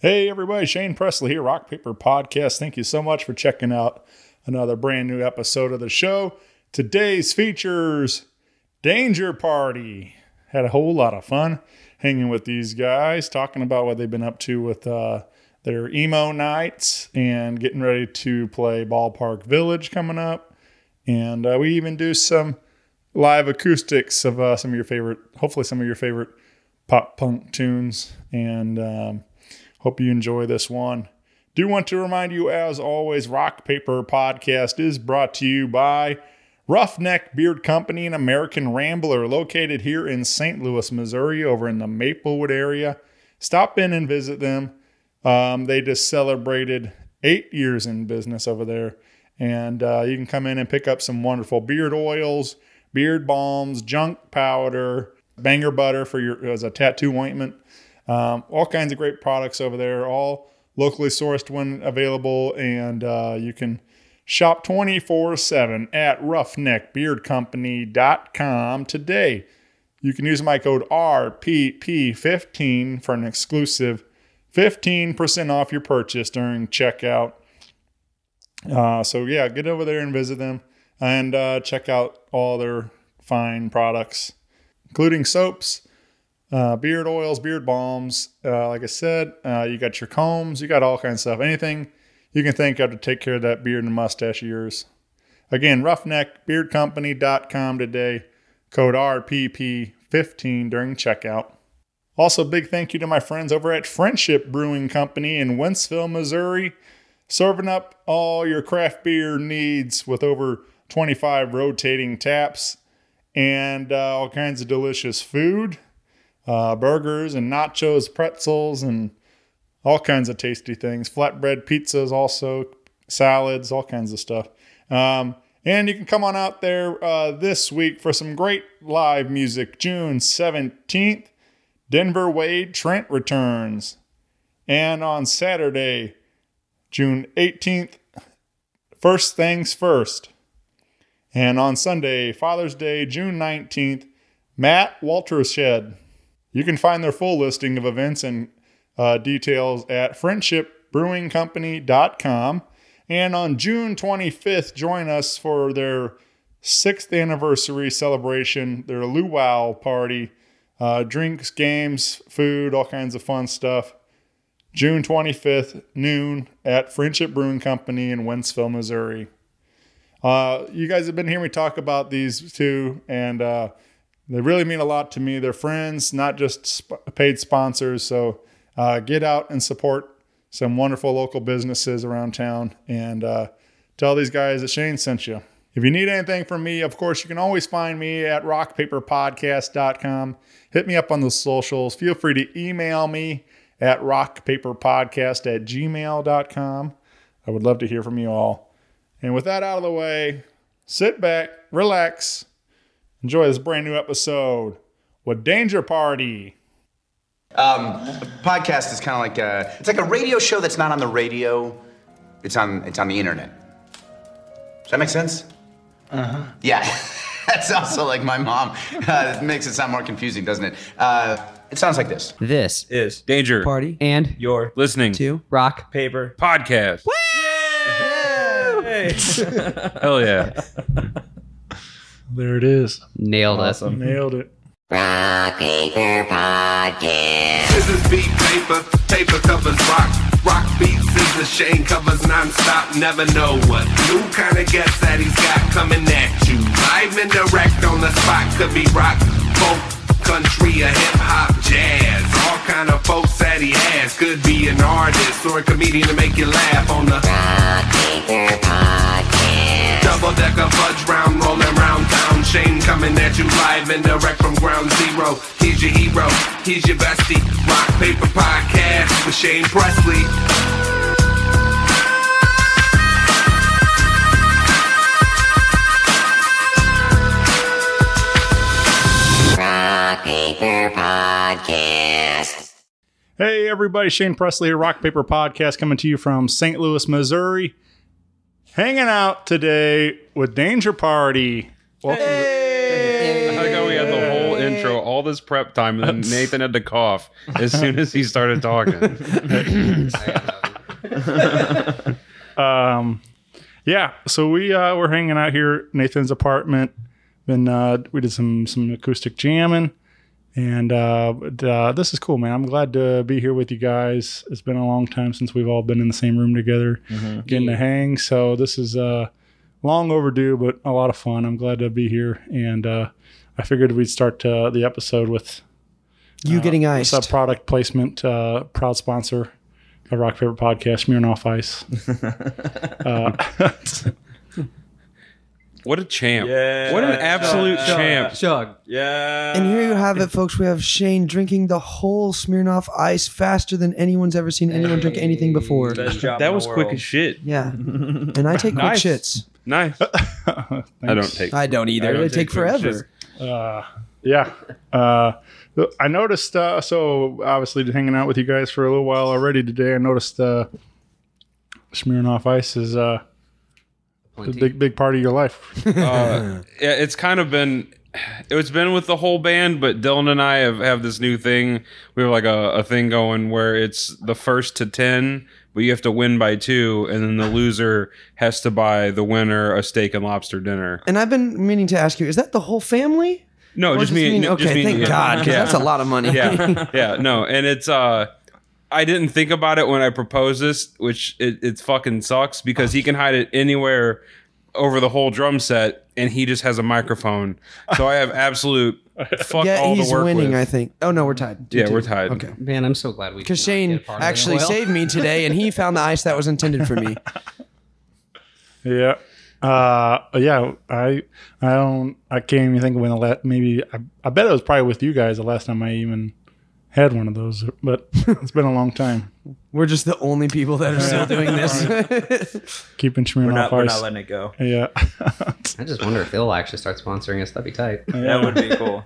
Hey, everybody, Shane Presley here, Rock Paper Podcast. Thank you so much for checking out another brand new episode of the show. Today's features Danger Party. Had a whole lot of fun hanging with these guys, talking about what they've been up to with uh, their emo nights and getting ready to play Ballpark Village coming up. And uh, we even do some live acoustics of uh, some of your favorite, hopefully, some of your favorite pop punk tunes. And um, Hope you enjoy this one. Do want to remind you, as always, Rock Paper Podcast is brought to you by Roughneck Beard Company and American Rambler, located here in St. Louis, Missouri, over in the Maplewood area. Stop in and visit them. Um, they just celebrated eight years in business over there. And uh, you can come in and pick up some wonderful beard oils, beard balms, junk powder, banger butter for your as a tattoo ointment. Um, all kinds of great products over there, all locally sourced when available, and uh, you can shop 24 7 at roughneckbeardcompany.com today. You can use my code RPP15 for an exclusive 15% off your purchase during checkout. Uh, so, yeah, get over there and visit them and uh, check out all their fine products, including soaps uh, beard oils, beard balms. Uh, like I said, uh, you got your combs, you got all kinds of stuff. Anything you can think of to take care of that beard and mustache of yours. Again, roughneckbeardcompany.com today. Code RPP15 during checkout. Also, big thank you to my friends over at Friendship Brewing Company in Wentzville, Missouri, serving up all your craft beer needs with over 25 rotating taps and uh, all kinds of delicious food uh, burgers and nachos, pretzels, and all kinds of tasty things. Flatbread pizzas, also salads, all kinds of stuff. Um, and you can come on out there uh, this week for some great live music. June 17th, Denver Wade Trent returns. And on Saturday, June 18th, First Things First. And on Sunday, Father's Day, June 19th, Matt Waltershed. You can find their full listing of events and uh, details at friendshipbrewingcompany.com. And on June 25th, join us for their sixth anniversary celebration, their luau party. Uh, drinks, games, food, all kinds of fun stuff. June 25th, noon at Friendship Brewing Company in Wentzville, Missouri. Uh, you guys have been hearing me talk about these two, and uh, they really mean a lot to me. They're friends, not just sp- paid sponsors. So uh, get out and support some wonderful local businesses around town and uh, tell these guys that Shane sent you. If you need anything from me, of course, you can always find me at rockpaperpodcast.com. Hit me up on the socials. Feel free to email me at rockpaperpodcast at gmail.com. I would love to hear from you all. And with that out of the way, sit back, relax, Enjoy this brand new episode with Danger Party. Um, podcast is kind of like a it's like a radio show that's not on the radio. It's on it's on the internet. Does that make sense? Uh huh. Yeah, that's also like my mom. Uh, it makes it sound more confusing, doesn't it? Uh, it sounds like this. This is Danger Party and You're listening to Rock Paper Podcast. Yay! Hell yeah. There it is. Nailed Awesome. Nailed it. Rock Paper Podcast. This is beat paper, paper covers rock. Rock beats is the Shane covers non-stop. Never know what new kind of guest that he's got coming at you. Live and direct on the spot. Could be rock, folk, country, or hip hop, jazz. All kind of folks that he has. Could be an artist or a comedian to make you laugh on the Rock Paper Podcast. Double decker fudge round, rolling round town. Shane coming at you live and direct from ground zero. He's your hero, he's your bestie. Rock paper podcast with Shane Presley. Rock Paper Podcast. Hey, everybody. Shane Presley here, Rock Paper Podcast, coming to you from St. Louis, Missouri. Hanging out today with Danger Party. Welcome I like how we had the whole intro all this prep time, and then Nathan had to cough as soon as he started talking. Um, yeah. So we uh, we're hanging out here Nathan's apartment. Been uh, we did some some acoustic jamming, and uh, but, uh, this is cool, man. I'm glad to be here with you guys. It's been a long time since we've all been in the same room together, getting to hang. So this is uh, long overdue, but a lot of fun. I'm glad to be here, and uh, I figured we'd start uh, the episode with You getting iced. What's up, product placement? Uh, proud sponsor of Rock Paper Podcast, Smirnoff Ice. uh, What a champ! Yeah. What an absolute Chug. champ! Chug. Yeah. And here you have it, folks. We have Shane drinking the whole Smirnoff Ice faster than anyone's ever seen anyone drink anything before. Best job That in was the quick as shit. Yeah, and I take Nice. quick shits. Nice. I don't take. I don't either. don't they take take quick forever. yeah. Uh, I noticed, uh, so obviously hanging out with you guys for a little while already today, I noticed uh, Smirnoff Ice is uh, a big, big part of your life. uh, yeah, it's kind of been it's been with the whole band, but Dylan and I have, have this new thing. We have like a, a thing going where it's the first to ten, but you have to win by two, and then the loser has to buy the winner a steak and lobster dinner. And I've been meaning to ask you: Is that the whole family? No, Or just me. mean- no, okay, just me and thank you. God, 'cause Yeah. that's a lot of money. yeah, yeah, no, and it's uh, I didn't think about it when I proposed this, which it, it fucking sucks because he can hide it anywhere over the whole drum set, and he just has a microphone, so I have absolute fuck yeah, all he's to work winning. with. I think. Oh no, we're tied. yeah, 2-2. we're tied. Okay. Man, I'm so glad we Because did not Shane get a part of it. actually Well, saved me today, and he found the ice that was intended for me. Yeah. Uh, yeah, I, I don't, I can't even think of when the last, maybe, I, I bet it was probably with you guys the last time I even had one of those, but it's been a long time. We're just the only people that are still doing this. Keeping Smirnoff We're not, we're Ice. not letting it go. yeah. I just wonder if they'll actually start sponsoring us. That'd be tight. That would be cool.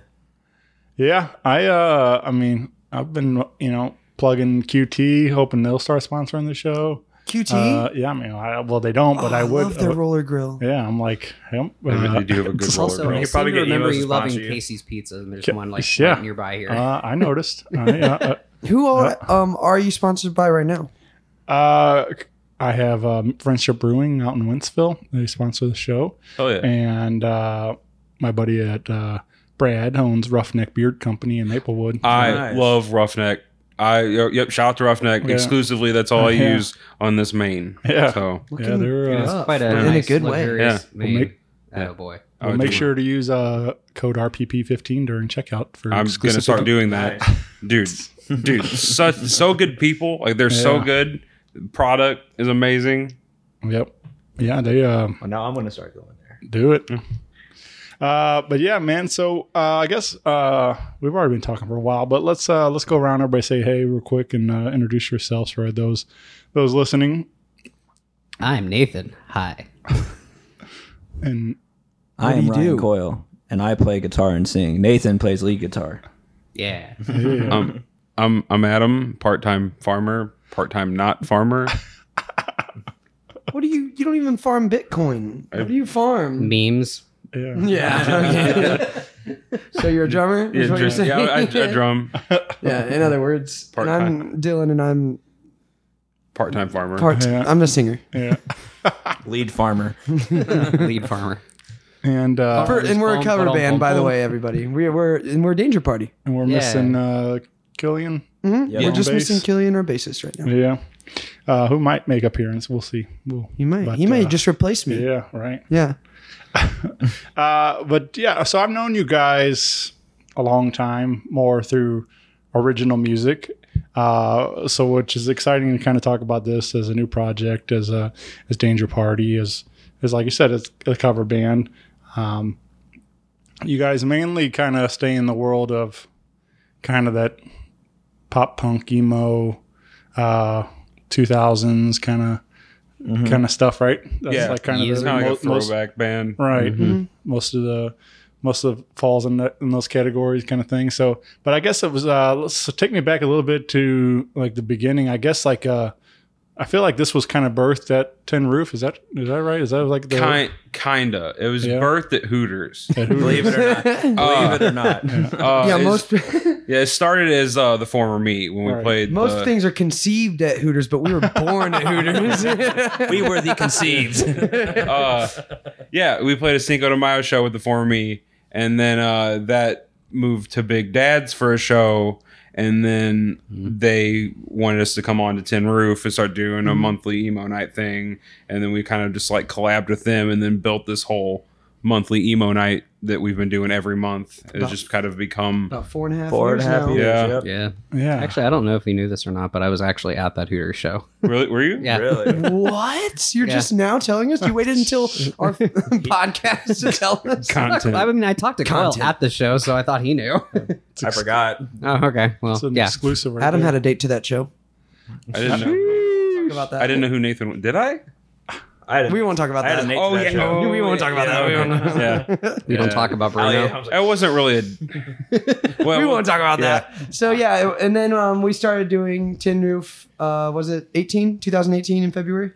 Yeah, I uh I mean, I've been, you know, plugging QT, hoping they'll start sponsoring the show. QT. Uh yeah, I mean, I, well they don't, but Oh, I would love their roller grill. Yeah, I'm like, yep. They uh, do have a good roller Also, grill. I You probably get remember you loving you. Casey's Pizza, and there's Yeah, one like yeah. right nearby here. uh, I noticed. Uh, yeah, uh, Who all, um are you sponsored by right now? Uh, I have um, Friendship Brewing out in Wentzville. They sponsor the show, Oh yeah. and uh, my buddy at uh, Brad owns Roughneck Beard Company in Maplewood. I Nice. love Roughneck. I yep, shout out to Roughneck Yeah. exclusively. That's all I Yeah. use on this main. Yeah. So yeah, they're. It's Uh, quite a In a good way. luxurious Yeah. vein. make- oh boy. well, I make do. sure to use uh, code RPP15 during checkout for. I'm gonna start doing that, dude. Dude, such so good people. Like they're so good. Product is amazing. Yep. Yeah, they uh, Well, now I'm going to start going there. do it. Uh, but yeah, man. So uh, I guess uh, we've already been talking for a while, but let's uh, let's go around. Everybody say hey real quick and uh, introduce yourselves for those those listening. I'm Nathan. Hi. And I do am you Ryan do? Coyle, and I play guitar and sing. Nathan plays lead guitar. Yeah. Um, I'm I'm Adam, part time farmer, part time not farmer. What do you? You don't even farm Bitcoin. What do you farm? Memes. Yeah, Yeah. okay. so you're a drummer? Yeah, Is what you're saying? yeah, I, I drum, Yeah, In other words, and I'm Dylan, and I'm part time farmer. part. Yeah. I'm the singer. yeah. Lead farmer. Lead farmer. And uh, For, and we're a cover ba-dum, band, bum, by the way, everybody. We're we're and we're Danger Party. and we're Yeah. missing uh, Killian. Mhm. Yeah. We're just On missing bass. Killian, our bassist, right now. Yeah, uh, who might make appearance? We'll see. We'll, He might. but, he might uh, just replace me. Yeah, right. Yeah. Uh, but yeah, so I've known you guys a long time, more through original music. Uh, so which is exciting to kind of talk about this as a new project, as a as Danger Party, as as like you said, it's a cover band. Um, you guys mainly kind of stay in the world of kind of that pop punk emo, uh, 2000s kind of kind of stuff, right? That's yeah, like kind of the kind of like a mo- most- throwback band. right. Most of the most of falls in, that, in those categories kind of thing. So but i guess it was uh let's so take me back a little bit to like the beginning. I guess like uh I feel like this was kind of birthed at Tin Roof. Is that is that right? Is that like the Kind, kinda. It was Yeah. birthed at Hooters. at Hooters? Believe it or not. Believe it or not. Uh, yeah, most yeah, it started as uh, the former meat when we Right. played. most the- things are conceived at Hooters, but we were born at Hooters. We were the conceived. uh, yeah, we played a Cinco de Mayo show with the former me, and then uh, that moved to Big Dad's for a show, and then mm-hmm. they wanted us to come on to Tin Roof and start doing a mm-hmm. monthly emo night thing, and then we kind of just like collabed with them, and then built this whole monthly emo night that we've been doing every month. It's just kind of become About four and a half Four and years a half now. years. Yeah. Yep. Yeah. Yeah. Actually, I don't know if you knew this or not, but I was actually at that Hooters show. really. Were you? Yeah. Really? What? You're Yeah. just now telling us? You waited until our podcast to tell us? Content. I mean, I talked to Kyle at the show, so I thought he knew. I forgot. oh, okay. Well, It's an yeah. exclusive. Right Adam there. had a date to that show. I didn't know. About that. I didn't know who Nathan. Did I? I had a, We won't talk about that. Oh, to that yeah. show. we won't talk about that. We won't, Yeah. We don't talk about Oh, Bruno. yeah, I was like, It wasn't really a. Well, we won't talk about yeah. that. So yeah, and then um, we started doing Tin Roof. Uh, was it 18, 2018 in February,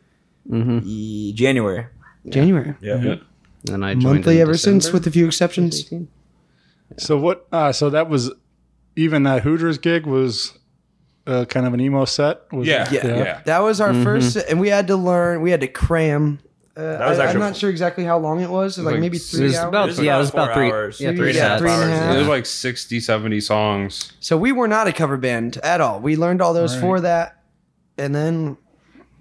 hmm "E- January. January? Yeah. And I joined Monthly in ever since, with a few exceptions. So what? Uh, so that was even that Hooters gig was uh, kind of an emo set. Was Yeah. Yeah. Yeah. That was our first, and we had to learn. We had to cram. Uh, was I, am not sure exactly how long it was. Like, Like, maybe it It three hours. about It yeah, it was about about three, hours. yeah, Three- three and yeah, half three and a hours. half. It was like 60, 70 songs. So we were not a cover band at all. We learned all those Right. for that, and then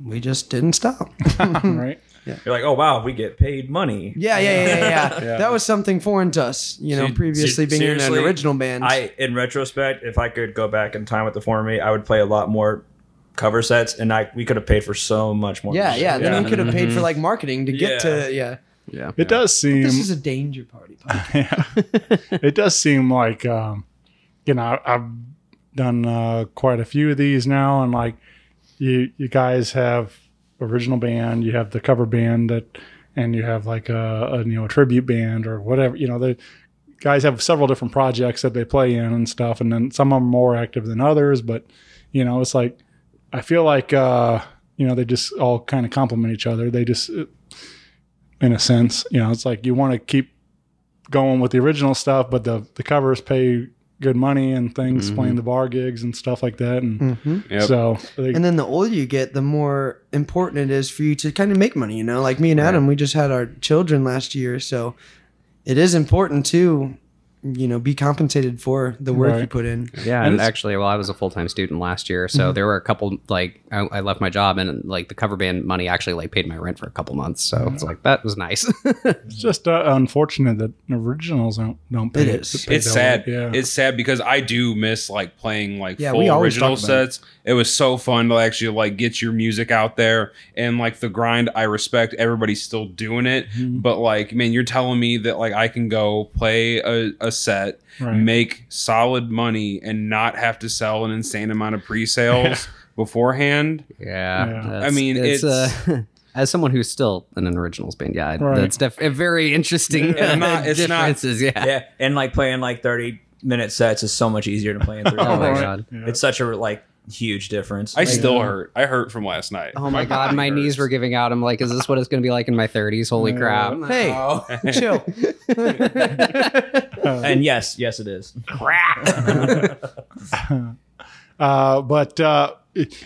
we just didn't stop. right. You're like, oh wow, we get paid money. Yeah, yeah, yeah, yeah. Yeah. That was something foreign to us, you know, See- previously see- being in an original band. I, in retrospect, if I could go back in time with the former me, I would play a lot more cover sets, and I we could have paid for so much more. yeah, yeah. Then Yeah. we could have paid for like marketing to get Yeah. to yeah. Yeah. It does seem. This is a danger party. yeah. it does seem like um, you know I- I've done uh, quite a few of these now, and like you you guys have original band, you have the cover band that, and you have like a, a you know a tribute band or whatever. You know the guys have several different projects that they play in and stuff, and then some are more active than others. But you know it's like I feel like uh, you know they just all kind of complement each other. They just uh, in a sense, you know, it's like you want to keep going with the original stuff, but the the covers pay good money and things, playing the bar gigs and stuff like that. And Mm-hmm. Yep. so, they, And then the older you get, the more important it is for you to kind of make money. You know, like me and Adam, we just had our children last year, so it is important to, you know, be compensated for the work you put in. Yeah, And and actually, well, I was a full time student last year, so there were a couple like I, I left my job, and like the cover band money actually like paid my rent for a couple months, so it's like that was nice. it's just uh, unfortunate that originals don't don't pay. It is. pay It's sad. way. Yeah. It's sad because I do miss like playing like Yeah, full original talk about it. sets. It. was so fun to actually like get your music out there and like the grind. I respect everybody's still doing it, Mm-hmm. but like man, you're telling me that like I can go play a, a set, Right. make solid money, and not have to sell an insane amount of pre-sales beforehand. yeah, Yeah. I mean, it's uh, as someone who's still in an originals band, yeah, Right. that's def- a very interesting Yeah, uh, not- it's not- differences. yeah. yeah, and like playing like thirty minute sets is so much easier than playing three Oh my hours. god. Yeah. It's such a like huge difference. I still hurt. I hurt from last night. Oh my god, my body knees were giving out. I'm like, is this what it's going to be like in my 30s? Holy crap! Hey, chill. and yes, yes, it is. Uh, but uh,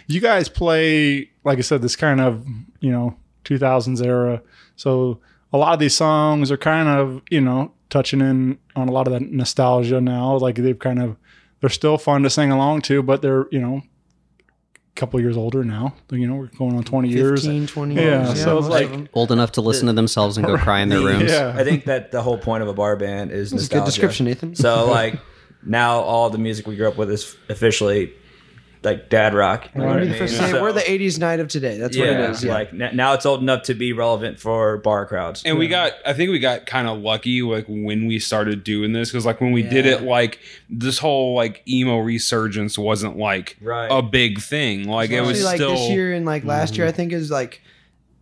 you guys play, like I said, this kind of you know 2000s era. So a lot of these songs are kind of you know touching in on a lot of that nostalgia now. Like they've kind of they're still fun to sing along to, but they're you know a couple years older now. You know we're going on 20 years. 15, 20 Yeah, years. so it's like- Old enough to listen to themselves and go cry in their rooms. Yeah. I think that the whole point of a bar band is That's a good nostalgia. description, Nathan. So like now all the music we grew up with is officially like dad rock. You know what I 100%. mean? So- We're the 80s night of today. That's what it is. Yeah. like now it's old enough to be relevant for bar crowds. and we got i think we got kind of lucky like when we started doing this because like when we did it like this whole like emo resurgence wasn't like Right. a big thing like it was like still this year and like last year, I mm-hmm. think is like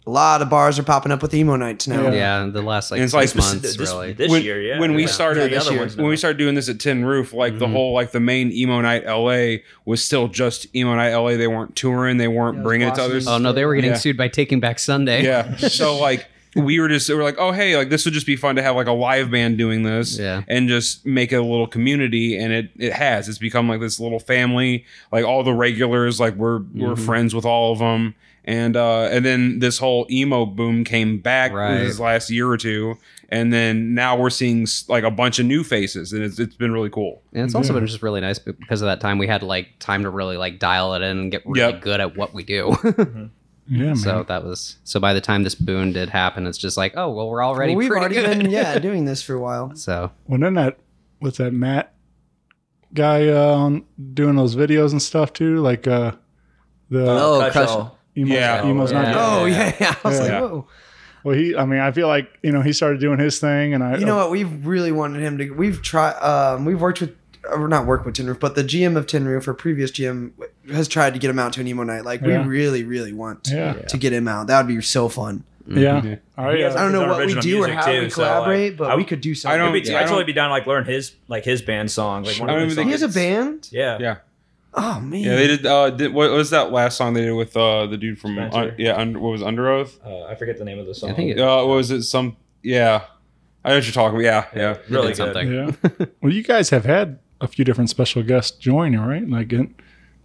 a lot of bars are popping up with emo nights now. Yeah, the last like And it's six like- months this, really. this when, year, yeah. when we yeah. started The other ones when we now. started doing this at Tin Roof, like the whole like the main emo night LA was still just emo night LA. They weren't touring. They weren't Yeah, it was bringing it to others. Oh no, they were getting Yeah. sued by Taking Back Sunday. Yeah. So like we were just we were like, oh hey, like this would just be fun to have like a live band doing this, Yeah. and just make it a little community. And it it has. It's become like this little family. Like all the regulars, like we're we're Mm-hmm. friends with all of them. And uh and then this whole emo boom came back Right. this last year or two. And then now we're seeing like a bunch of new faces, and it's, it's been really cool. And it's also been just really nice because of that time we had like time to really like dial it in and get really Yep. good at what we do. Yeah, man. so that was so by the time this boon did happen, it's just like, oh well we're already Well, we've already good. been yeah doing this for a while. So Well, then that was that Matt guy uh, on doing those videos and stuff too, like uh, the Oh, Crush Crush- All. Emo, Yeah. emo's not Yeah. good. Oh yeah, yeah. I was Yeah. like, whoa. Well, he, I mean, I feel like you know he started doing his thing, and I, You know what? We've really wanted him to. We've tried. Um, we've worked with, or not worked with Tin Roof, but the GM of Tin Roof or previous GM has tried to get him out to an emo night. Like Yeah. we really, really want Yeah. to get him out. That would be so fun. yeah, Mhm. all right, yeah. I don't know what we do or how too, we so, like, collaborate, but I- we could do something. I don't- I'd, be, Yeah, I I'd totally be down to like learn his like his band song. Like one I of don't his even He think songs. has a band. Yeah. Yeah, Oh man. yeah. They did. Uh, did, what was that last song they did with uh the dude from uh, yeah? Under, what was Underoath? Uh, I forget the name of the song. I think it, Uh, what was it? Some yeah. I know what you're talking about. Yeah, yeah. he really good. something. yeah. well, you guys have had a few different special guests join, right? Like, it,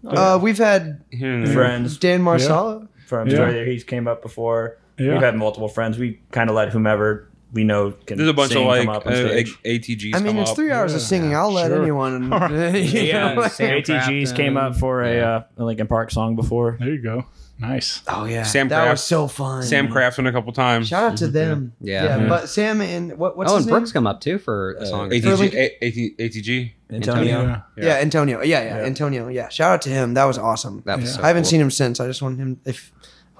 Uh, we've had Here and there. friends Dan Marsala. from Yeah. Australia. He's came up before. Yeah. We've had multiple friends. We kind of let whomever we know can There's a bunch sing of like come up uh. ATGs. I mean, come it's up. three hours of singing. I'll let Sure. anyone. you yeah, know? Sam ATGs came up for a, uh, Linkin Park song before. there you go. Nice. Oh yeah, Sam that Kraft. was so fun. Sam Craftsman a couple times. Shout out to them. Yeah. yeah. Mhm. But Sam and what, what's oh, his and name? Brooks come up too for a song. ATG, Like- A- AT, ATG. Antonio. Yeah. Yeah. Antonio. Yeah, yeah, Yeah. Antonio. Yeah, shout out to him. That was awesome. That was Yeah. so I haven't cool. seen him since. I just want him. If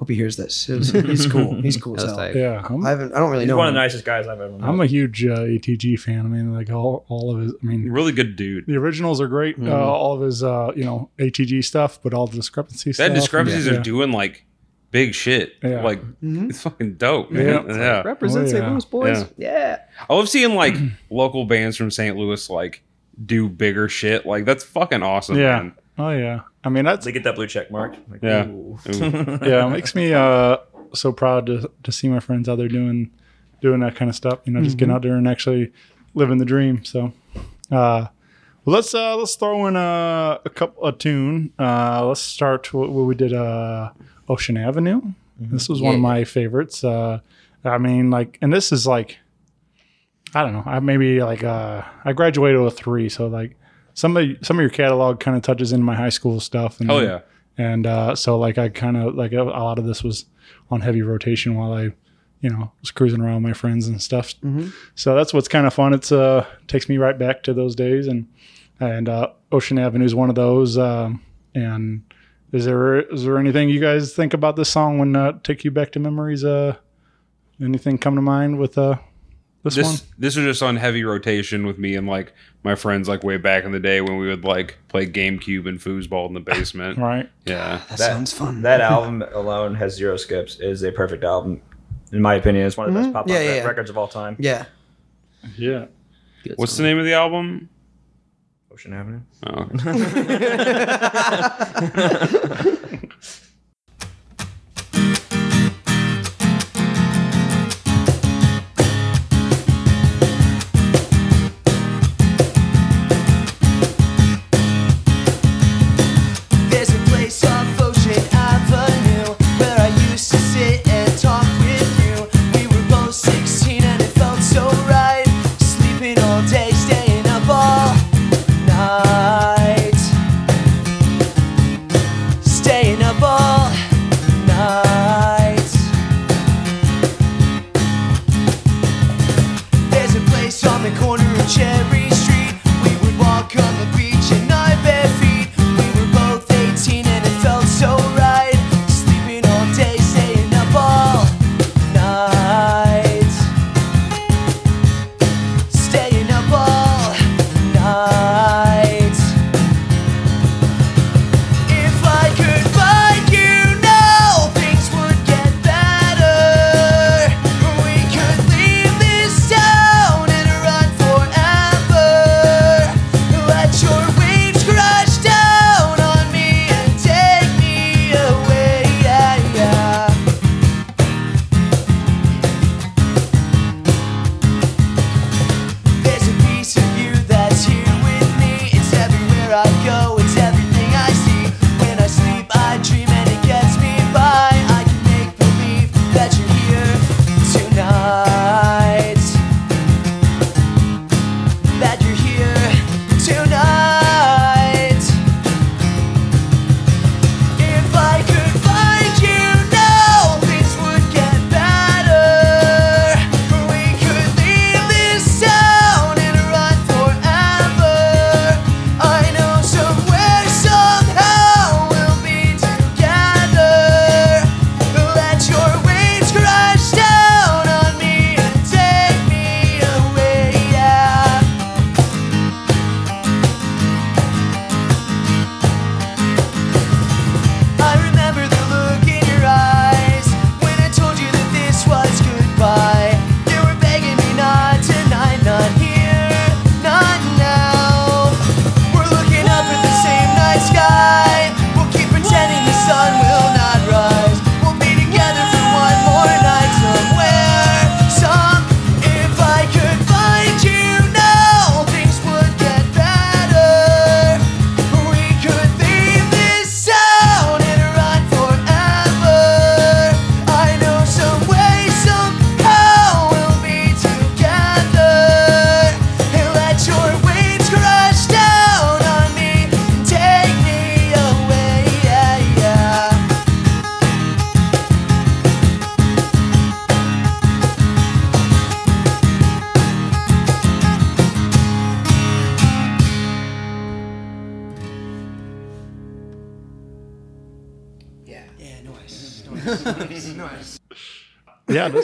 hope he hears this. It was- he's cool. He's cool as hell. tight. Yeah, I'm, I haven't. I don't really He's know. one of him. the nicest guys I've ever met. I'm a huge uh, ATG fan. I mean, like all, all of his. I mean, Really good dude. the originals are great. Uh, all of his, uh, you know, ATG stuff, but all the discrepancy stuff. That discrepancies yeah. are doing like big shit. Yeah. Like it's fucking dope. Yeah. Man. Yeah. Represent Oh, St. Louis boys. Yeah. Yeah. I love seeing like local bands from St. Louis like do bigger shit. Like that's fucking awesome. Yeah. Man. Oh yeah. I mean, that's They get that blue check mark. Like, Yeah. ooh. Ooh. yeah, it makes me uh so proud to to see my friends out there doing doing that kind of stuff. You know, just getting out there and actually living the dream. So, uh, well, let's uh let's throw in a, a couple a tune. Uh, let's start what, what we did. Uh, Ocean Avenue. This was one of Yeah. my favorites. Uh, I mean, like, and this is like, I don't know. I maybe like uh I graduated with three, so like some of some of your catalog kind of touches into my high school stuff. And Hell yeah. and uh, so like I kind of like a, a lot of this was on heavy rotation while I, you know, was cruising around with my friends and stuff. So that's what's kind of fun. It's uh takes me right back to those days, and and uh, Ocean Avenue is one of those. Um, and is there is there anything you guys think about this song when uh, take you back to memories? Uh, anything come to mind with uh this, one? This this was just on heavy rotation with me and like my friends like way back in the day when we would like play GameCube and foosball in the basement. Right. Yeah. That, sounds fun. That album alone has zero skips. Is a perfect album, in my opinion. It's one of the best pop Yeah, punk yeah, yeah. records of all time. yeah. Yeah. What's the name of the album? Ocean Avenue. Oh.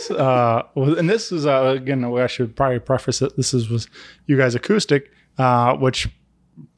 this uh, was- and this is uh, again. I should probably preface it. This is was you guys acoustic, uh, which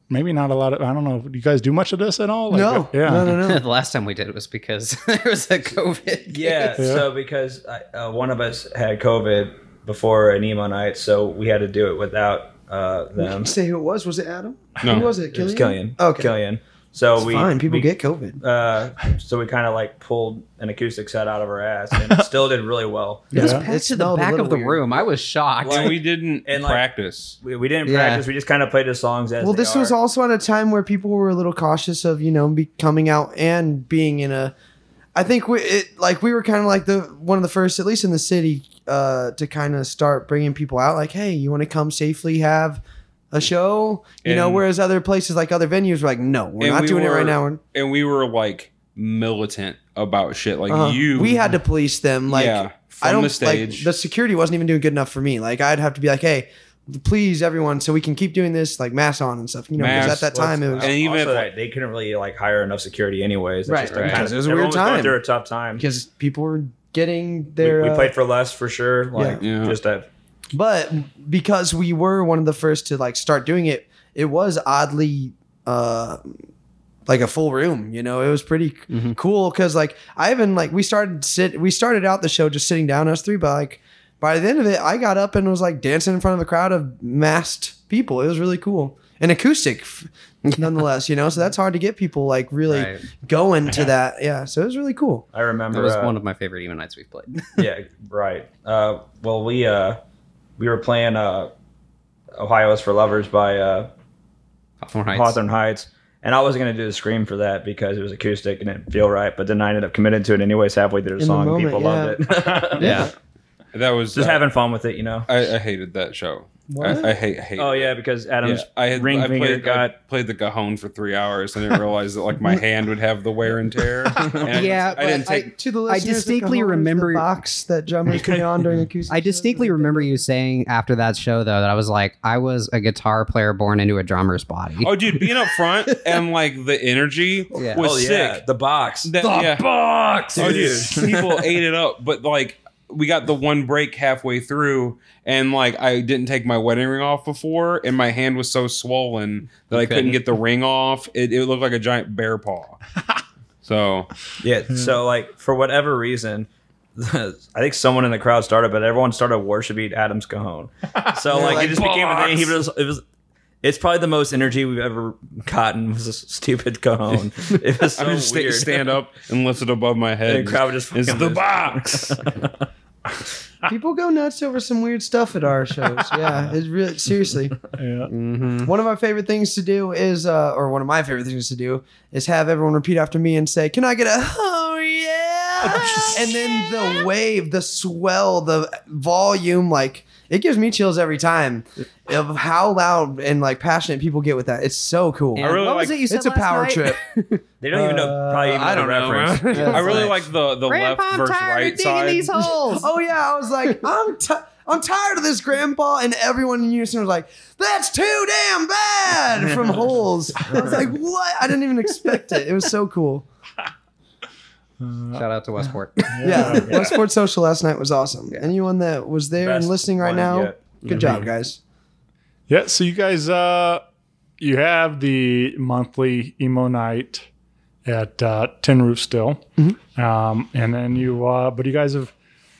maybe not a lot of. I don't know. Do you guys do much of this at all? Like, No, yeah, no, no, no. the last time we did it was because there was a COVID. Yeah, case. so because I, uh, one of us had COVID before an emo night, so we had to do it without uh, them. Say who it was? Was it Adam? No. Who was it? It was Killian? Killian. Okay. Killian. So It's we fine. People we, get COVID. Uh, so we kind of like pulled an acoustic set out of our ass, and it still did really well. It was Yeah. packed It to the back of the weird. room. I was shocked. Like- we didn't And, like- practice. We, we didn't Yeah. practice. We just kind of played the songs as Well, they this was are. also at a time where people were a little cautious of you know be coming out and being in a. I think we it like we were kind of like the one of the first, at least in the city, uh, to kind of start bringing people out. Like, hey, you want to come safely have a show? You know, whereas other places like other venues were like, no, we're not we doing it right now. And we were like militant about shit. Like Uh, you, we had to police them. Like, Yeah, I don't the stage. like the security wasn't even doing good enough for me. Like, I'd have to be like, hey. Please, everyone, so we can keep doing this, like mass on and stuff. You know, because at that time it was and even also if, that they couldn't really like hire enough security anyways. That's Right, just right. kind of- It was a everyone weird going time. through a tough time. because people were getting We, their. we uh, played for less for sure. Like Yeah. just that. But because we were one of the first to like start doing it, it was oddly uh like a full room. You know, it was pretty Mm-hmm. cool because like I even like we started sit we started out the show just sitting down us three, but like by the end of it, I got up and was like dancing in front of a crowd of masked people. It was really cool and acoustic, nonetheless. You know, so that's hard to get people like really Right. going to that. Yeah, so it was really cool. I remember it was uh, one of my favorite emo nights we've played. yeah, right. Uh, well, we uh, we were playing uh, Ohio is for Lovers by uh, Hawthorne Heights. Hawthorne Heights, and I was gonna do the scream for that because it was acoustic and it didn't feel right. But then I ended up committing to it anyways halfway through the In song. and moment, people loved it. Yeah. That was just uh, having fun with it, you know. I, I hated that show. I, I hate hate. Oh yeah, because Adam's Yeah, I had ring I finger played, I played the cajon for three hours. I didn't realize that like my hand would have the wear and tear. And I Yeah, just- I didn't take. to the I listeners, the distinctly remember- the box that drummers play on during acoustic. I distinctly remember you saying after that show though that I was like, I was a guitar player born into a drummer's body. Oh, dude, being up front and like the energy Yeah. was Oh yeah, sick. the box. That- the yeah. box. Oh, dude. dude, people ate it up. But like, we got the one break halfway through, and like, I didn't take my wedding ring off before, and my hand was so swollen that I couldn't couldn't? get the ring off. It, it looked like a giant bear paw. So Yeah. So like for whatever reason, I think someone in the crowd started, but everyone started worshiping Adam's cajon. So like, like, it just became a thing. He was it was. It's probably the most energy we've ever gotten was a stupid cajon. It was so I just sta- weird. stand up and lift it above my head. And the crowd just It's the box. People go nuts over some weird stuff at our shows. Yeah, it's really seriously. Yeah. One of my favorite things to do is, uh, or one of my favorite things to do is have everyone repeat after me and say, "Can I get a oh yeah?" and then the wave, the swell, the volume, like it gives me chills every time of how loud and like passionate people get with that. It's so cool. I really what was like- it you said it's a last power night? trip. They don't even know. Probably even uh, I don't know, reference. bro. I really like the the Grandpa, left I'm versus tired right of digging side. these holes. Oh yeah, I was like, I'm ti I'm tired of this, Grandpa, and everyone in unison was like, "That's too damn bad!" from holes. I was like, "What?" I didn't even expect it. It was so cool. Shout out to Westport. Yeah, Westport Social last night was awesome. Anyone that was there Best and listening right now, yet. good job, guys. Yeah, so you guys, uh, you have the monthly emo night at uh, Tin Roof still, um, and then you, uh, but you guys have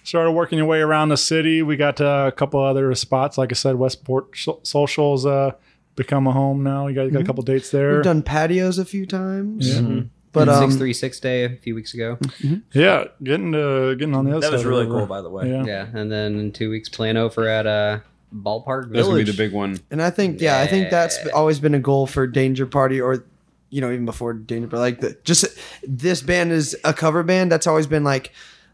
started working your way around the city. We got uh, a couple other spots, like I said, Westport so- Socials uh, become a home now. You guys got a couple dates there. We've done patios a few times, Yeah. But um, six three six day a few weeks ago. yeah, getting to getting on the other That side. was of the really cool, by the way. Yeah. Yeah, and then in two weeks playing over at uh Ballpark That's gonna be Village. the big one. And I think, yeah, I think that's Yeah. always been a goal for Danger Party, or you know, even before Danger, Party. like the, just this band is a cover band. That's always been like,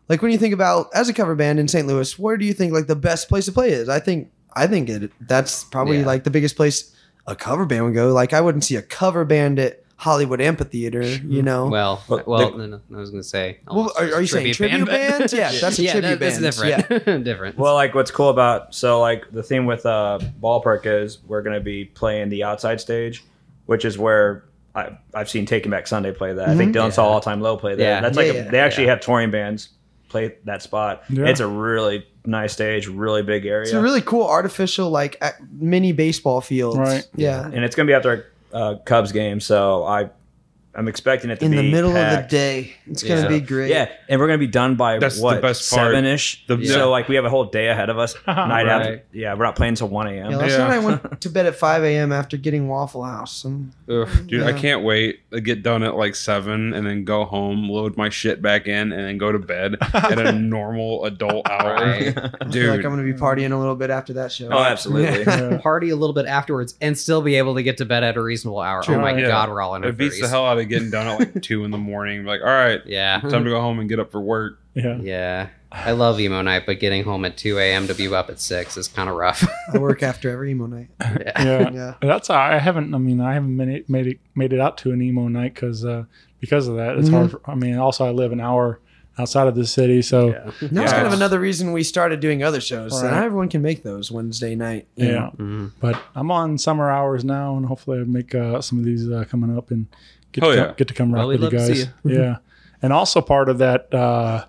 like when you think about as a cover band in St. Louis, where do you think like the best place to play is? I think, I think it that's probably Yeah. like the biggest place a cover band would go. Like I wouldn't see a cover band at Hollywood Amphitheater, you know. Well, Well, well, the- no, no, I was gonna say. Well, are, are you saying tribute band? but- Yeah, that's a yeah, tribute that- that's band. different. different. Well, like what's cool about so like the theme with uh ballpark is we're gonna be playing the outside stage, which is where I, I've seen Taking Back Sunday play that. I think Dylan saw All Time Low play that. Yeah. That's like Yeah, a, they actually have touring bands play that spot. Yeah. It's a really nice stage, really big area, It's a really cool artificial like mini baseball field. Right. Yeah. and it's gonna be after a uh, Cubs game. So I I'm expecting it to be In be the middle of the day. It's gonna So- be great. Yeah, and we're gonna be done by That's the best part. seven ish. The- So like we have a whole day ahead of us. Night after, Right. yeah, we're not playing until one a.m. Yeah, last Yeah. night I went to bed at 5 a.m. after getting Waffle House. And Ugh, dude, I can't wait to get done at like seven and then go home, load my shit back in, and then go to bed at a normal adult hour. Right. I feel Dude, like I'm going to be partying a little bit after that show. Oh, absolutely. Yeah. Party a little bit afterwards and still be able to get to bed at a reasonable hour. Oh True. Oh my Yeah. god, we're all in our it beats the hell out of getting done at like two in the morning. Like, all right, Yeah. time to go home and get up for work. Yeah. Yeah. I love emo night, but getting home at 2 a.m. to be up at 6 is kind of rough. I work after every emo night. Yeah. Yeah. That's I haven't. I mean, I haven't made it made it, made it out to an emo night because uh, because of that. It's hard. For, I mean, also I live an hour outside of the city, so Now it's Yeah. kind of another reason we started doing other shows. So not everyone can make those Wednesday night. you yeah. know. But I'm on summer hours now, and hopefully I make uh, some of these uh, coming up and get Oh, to yeah. come, get to come Well, rock we'd with you guys. see yeah, and also part of that, uh,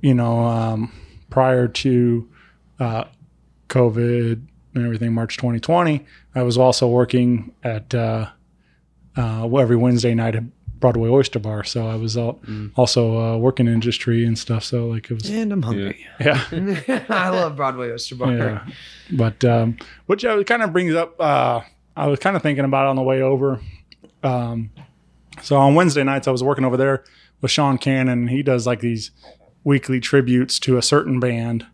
you know, um, prior to uh, COVID and everything, March 2020, I was also working at uh, uh, every Wednesday night at Broadway Oyster Bar. So I was al- also uh, working industry and stuff. So like it was, And I'm hungry. yeah. I love Broadway Oyster Bar. Yeah. But um, which uh, kind of brings up, uh, I was kind of thinking about it on the way over. Um, so on Wednesday nights, I was working over there with Sean Cannon. He does like these weekly tributes to a certain band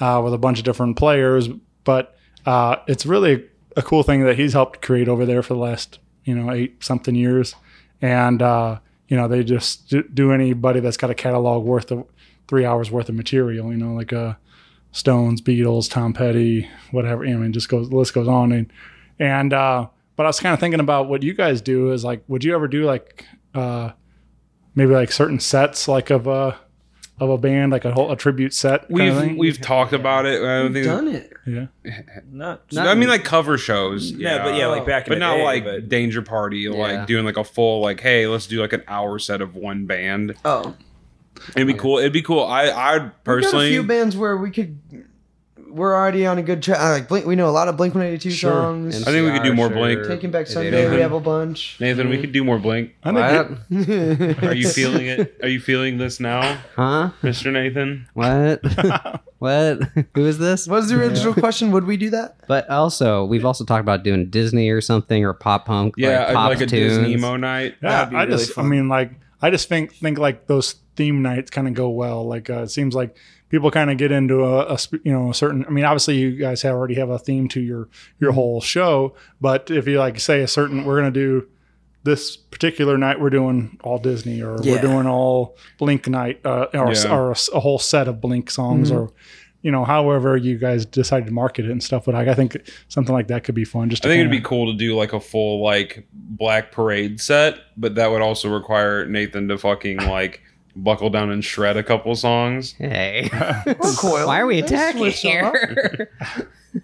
uh, with a bunch of different players. But uh, it's really a cool thing that he's helped create over there for the last, you know, eight something years. And, uh, you know, they just do- anybody that's got a catalog worth of three hours worth of material, you know, like uh, Stones, Beatles, Tom Petty, whatever. I mean, just goes the list goes on. And and uh, but I was kind of thinking about what you guys do is like, would you ever do like uh, maybe like certain sets like of a of a band, like a whole a tribute set? kind We've thing? we've talked about it. I don't think, Done it. yeah. Not, I mean, like cover shows. yeah, but yeah, like back in but the not day, like but- Danger Party, Yeah. like doing like a full like, hey, let's do like an hour set of one band. Oh, It'd be cool. It'd be cool. I I'd we've got a few bands where we could. We're already on a good track. Like Blink, we know a lot of Blink One Eighty Two Sure. songs. I think we could do more Sure. Blink. Taking Back Sunday, do. we have a bunch. Nathan, we could do more Blink. I think What? Are you feeling it? Are you feeling this now, Huh? Mr. Nathan? What? what? Who is this? What was the original question? Would we do that? But also, we've also talked about doing Disney or something or pop punk. Yeah, like, I'd pop like a tunes. Disney emo night. yeah, That'd be I really just, fun. I mean, like, I just think think like those theme nights kind of go well. Like, uh, it seems like people kind of get into a, a you know a certain. I mean, obviously, you guys have already have a theme to your your whole show, but if you like say a certain, we're gonna do this particular night, we're doing all Disney, or Yeah. we're doing all Blink night, uh, or, Yeah. or a, a whole set of Blink songs, or you know, however you guys decided to market it and stuff. But I, I think something like that could be fun. Just I think it'd be cool to do like a full like Black Parade set, but that would also require Nathan to fucking like buckle down and shred a couple songs. Hey. Coil. Why are we attacking here?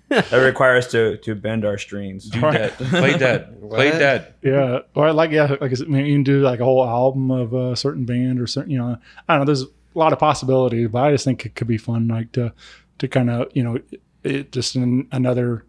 that requires us to to bend our strings. Do dead. Play dead. Play What? dead. Yeah, or like yeah, like I said, maybe you can do like a whole album of a certain band or certain, you know, I don't know. There's a lot of possibilities, but I just think it could be fun, like to to kind of you know, it just an, another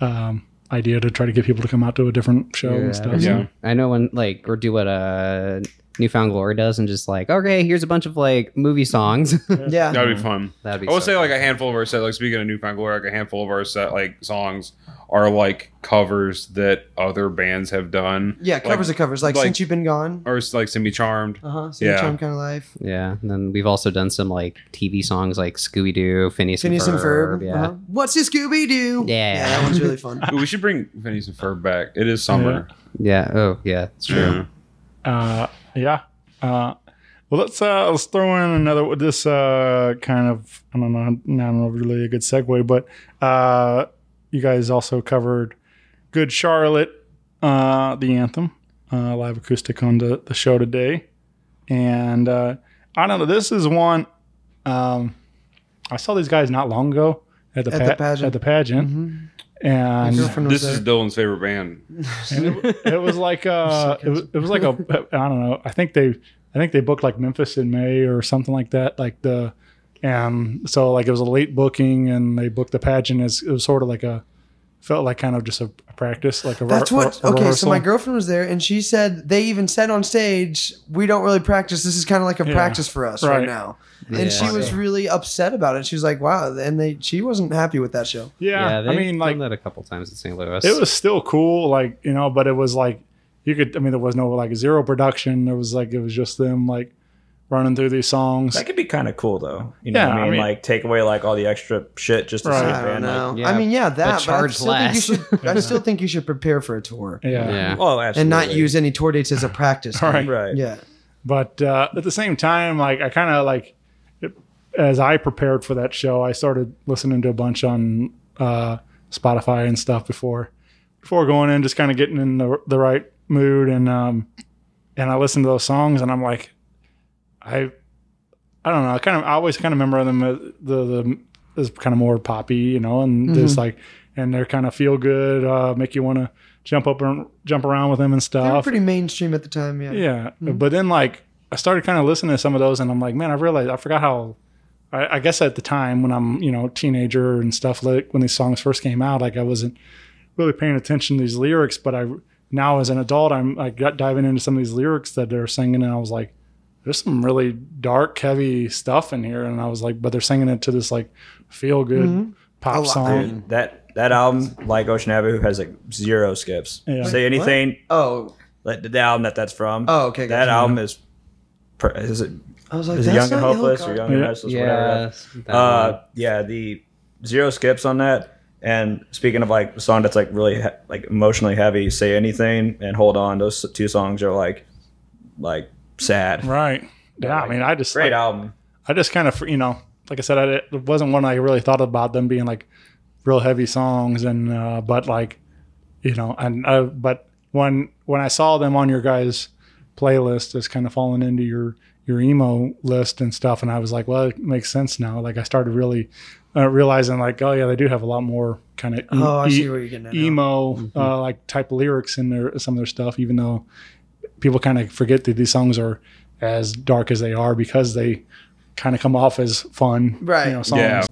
um, idea to try to get people to come out to a different show and stuff. Yeah. I know when like or do what uh New Found Glory does and just like okay here's a bunch of like movie songs. Yeah. That'd be fun. That'd be I would so say like a handful of our set, like speaking of New Found Glory, like a handful of our set like songs are like covers that other bands have done. Yeah, covers like, of covers. Like, like- since you've been gone. Or it's like Semi Charmed. Uh huh. Yeah. Charm kind of life. yeah. And then we've also done some like TV songs like Scooby Doo, Phineas, Phineas and Ferb. Yeah. Uh-huh. What's your Scooby Doo? Yeah. that one's really fun. We should bring Phineas and Ferb back. It is summer. Yeah. Oh yeah, it's true. Uh, yeah. Uh, well, let's uh, let's throw in another this uh, kind of I don't know, I don't know really a good segue, but uh, you guys also covered "Good Charlotte," uh, the anthem, uh, live acoustic on the, the show today, and uh, I don't know. This is one um, I saw these guys not long ago at the At the pageant. At the pageant, and This is. Dylan's favorite band. and it, it was like uh it was, it was like a I don't know. I think they I think they booked like Memphis in May or something like that. Like the and so like it was a late booking and they booked the pageant as it was sort of like a felt like kind of just a, a practice like a That's re- what. a Okay, so my girlfriend was there, and she said they even said on stage, "We don't really practice. This is kind of like a Yeah, practice for us right, right. now." And she was really upset about it. She was like, "Wow," and they she wasn't happy with that show. yeah, Yeah, I they've mean like done that a couple times in St. Louis. it was still cool like you know but it was like you could I mean there was no like zero production there was like it was just them like running through these songs That could be kind of cool though. You know Yeah, what I I mean? mean- like take away like all the extra shit just to Right. see a I don't band. know. Like, Yeah, I mean, yeah, that. But, I charge still think you should. I still think you should prepare for a tour yeah, yeah. oh, absolutely. and not use any tour dates as a practice. Right. right. Yeah. but uh, at the same time like i kind of like it, as i prepared for that show i started listening to a bunch on uh, spotify and stuff before before going in just kind of getting in the, the right mood and um and i listened to those songs and i'm like i i don't know i kind of i always kind of remember them as the the as kind of more poppy you know and just like and they're kind of feel good uh make you want to jump up and jump around with them and They were stuff pretty mainstream at the time. Yeah. yeah, but then like I started kind of listening to some of those, and I'm like, man, I realized I forgot how. I, I guess at the time when I'm you know teenager and stuff, like when these songs first came out, like I wasn't really paying attention to these lyrics. But I now as an adult, I'm like got diving into some of these lyrics that they're singing, and I was like, there's some really dark, heavy stuff in here, and I was like, but they're singing it to this like feel good pop lot. song. Dude, that that album, like Ocean Avenue, has like zero skips. Yeah. Say anything. Oh, Like the album that that's from. Oh, okay, That gotcha. album is. Is it? I was like, Is it that's Young and not Hopeless or Young and Yeah. Restless? Yeah. that Uh, yeah, the zero skips on that. And speaking of like a song that's like really he- like emotionally heavy, say anything and hold on. Those two songs are like, like sad. Right. Yeah, I mean, I just Great like, album. I just kind of, you know, like I said, I, it wasn't one I really thought about them being like real heavy songs, and uh, but like, you know, and uh, but when when I saw them on your guys' playlist, it's kind of falling into your your emo list and stuff, and I was like, well, it makes sense now. Like I started really uh, realizing, like, oh yeah, they do have a lot more kind of Oh, I see where you're getting at now. emo uh, like type lyrics in their some of their stuff, even though people kind of forget that these songs are as dark as they are because they kind of come off as fun, Right. You know, songs. Yeah.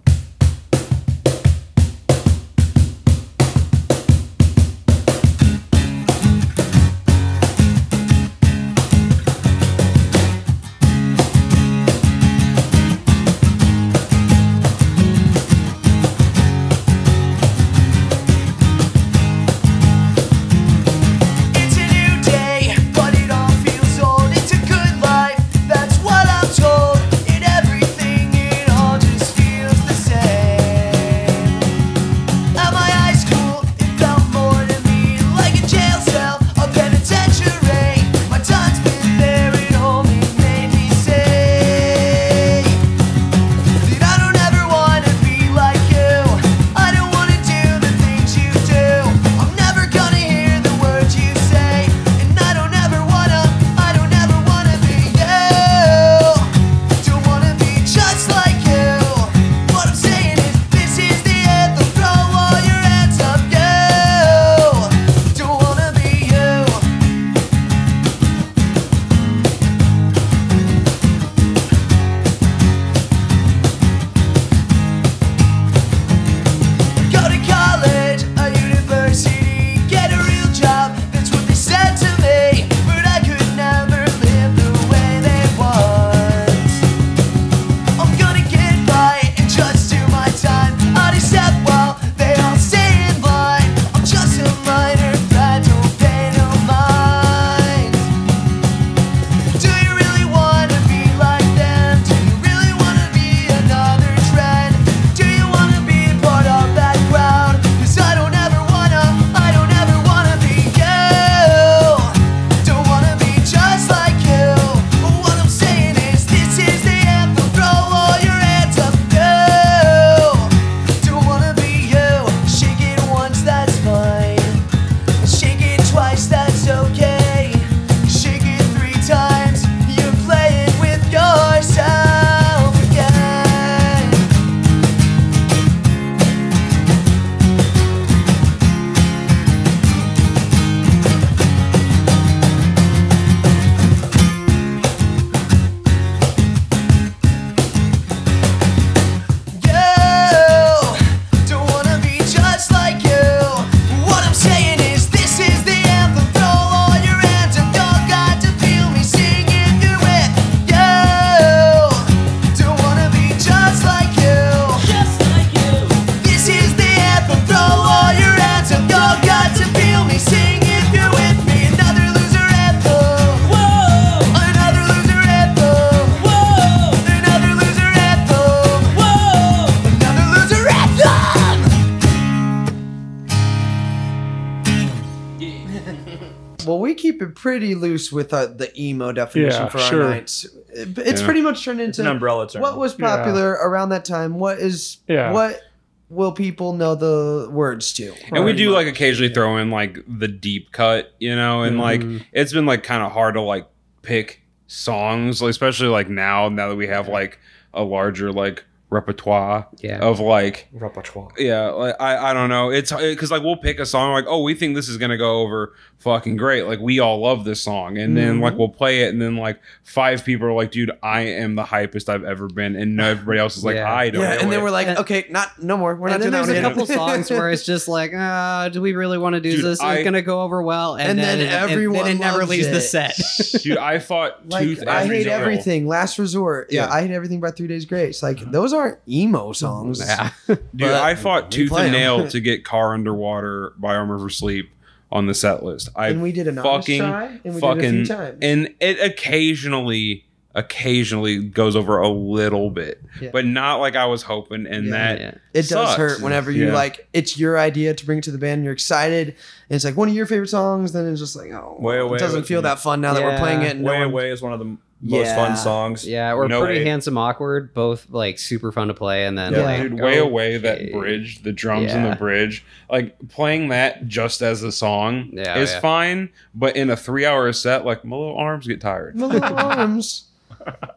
Pretty loose with uh, the emo definition Yeah, for sure. our nights. It- It's Yeah. pretty much turned into an umbrella term. what was Yeah. popular around that time. What is Yeah. what will people know the words to? and we do much. like occasionally throw in like the deep cut, you know, and like it's been like kind of hard to like pick songs, like, especially like now now that we have like a larger like repertoire Yeah. of like Repertoire. yeah like I, I don't know it's because like we'll pick a song like oh we think this is gonna go over fucking great like we all love this song and then like we'll play it and then like five people are like dude I am the hypest I've ever been and everybody else is like Yeah. I don't yeah, know and then we're like, And- okay, not no more. We're and not then doing that there's a one couple songs where it's just like, uh, do we really want to do Dude, this? I- it's gonna go over well, and, And then then, and everyone then it never loves leaves the it. set. dude I fought like tooth I hate everything. Last resort. Yeah, Yeah. I hate everything by Three Days Grace. Like those aren't emo songs. yeah. Dude, I fought tooth play and 'em. nail to get "Car Underwater" by Armor for Sleep on the set list. I And we did an fucking try, and we did it a fucking few times. and it occasionally occasionally goes over a little bit, Yeah. but not like I was hoping. And Yeah. that Yeah. It does hurt whenever you Yeah. like it's your idea to bring it to the band. You're excited, and it's like one of your favorite songs. Then it's just like, oh, Way Away it doesn't was- feel that fun now that we're playing it. And no Way one- Away is one of the m- most Yeah. fun songs. Yeah, or No pretty way. handsome, awkward, both like super fun to play, and then Yeah. like Dude, way away that bridge, the drums in Yeah. the bridge, like playing that just as a song Yeah, is yeah. fine. But in a three-hour set, like my little arms get tired. My little arms.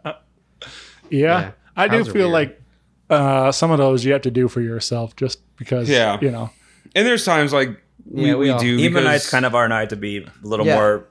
Yeah, Yeah. I do feel weird. like uh, some of those you have to do for yourself, just because. Yeah. you know. And there's times like we, Yeah, we we, do Even because- night's kind of our night to be a little Yeah. more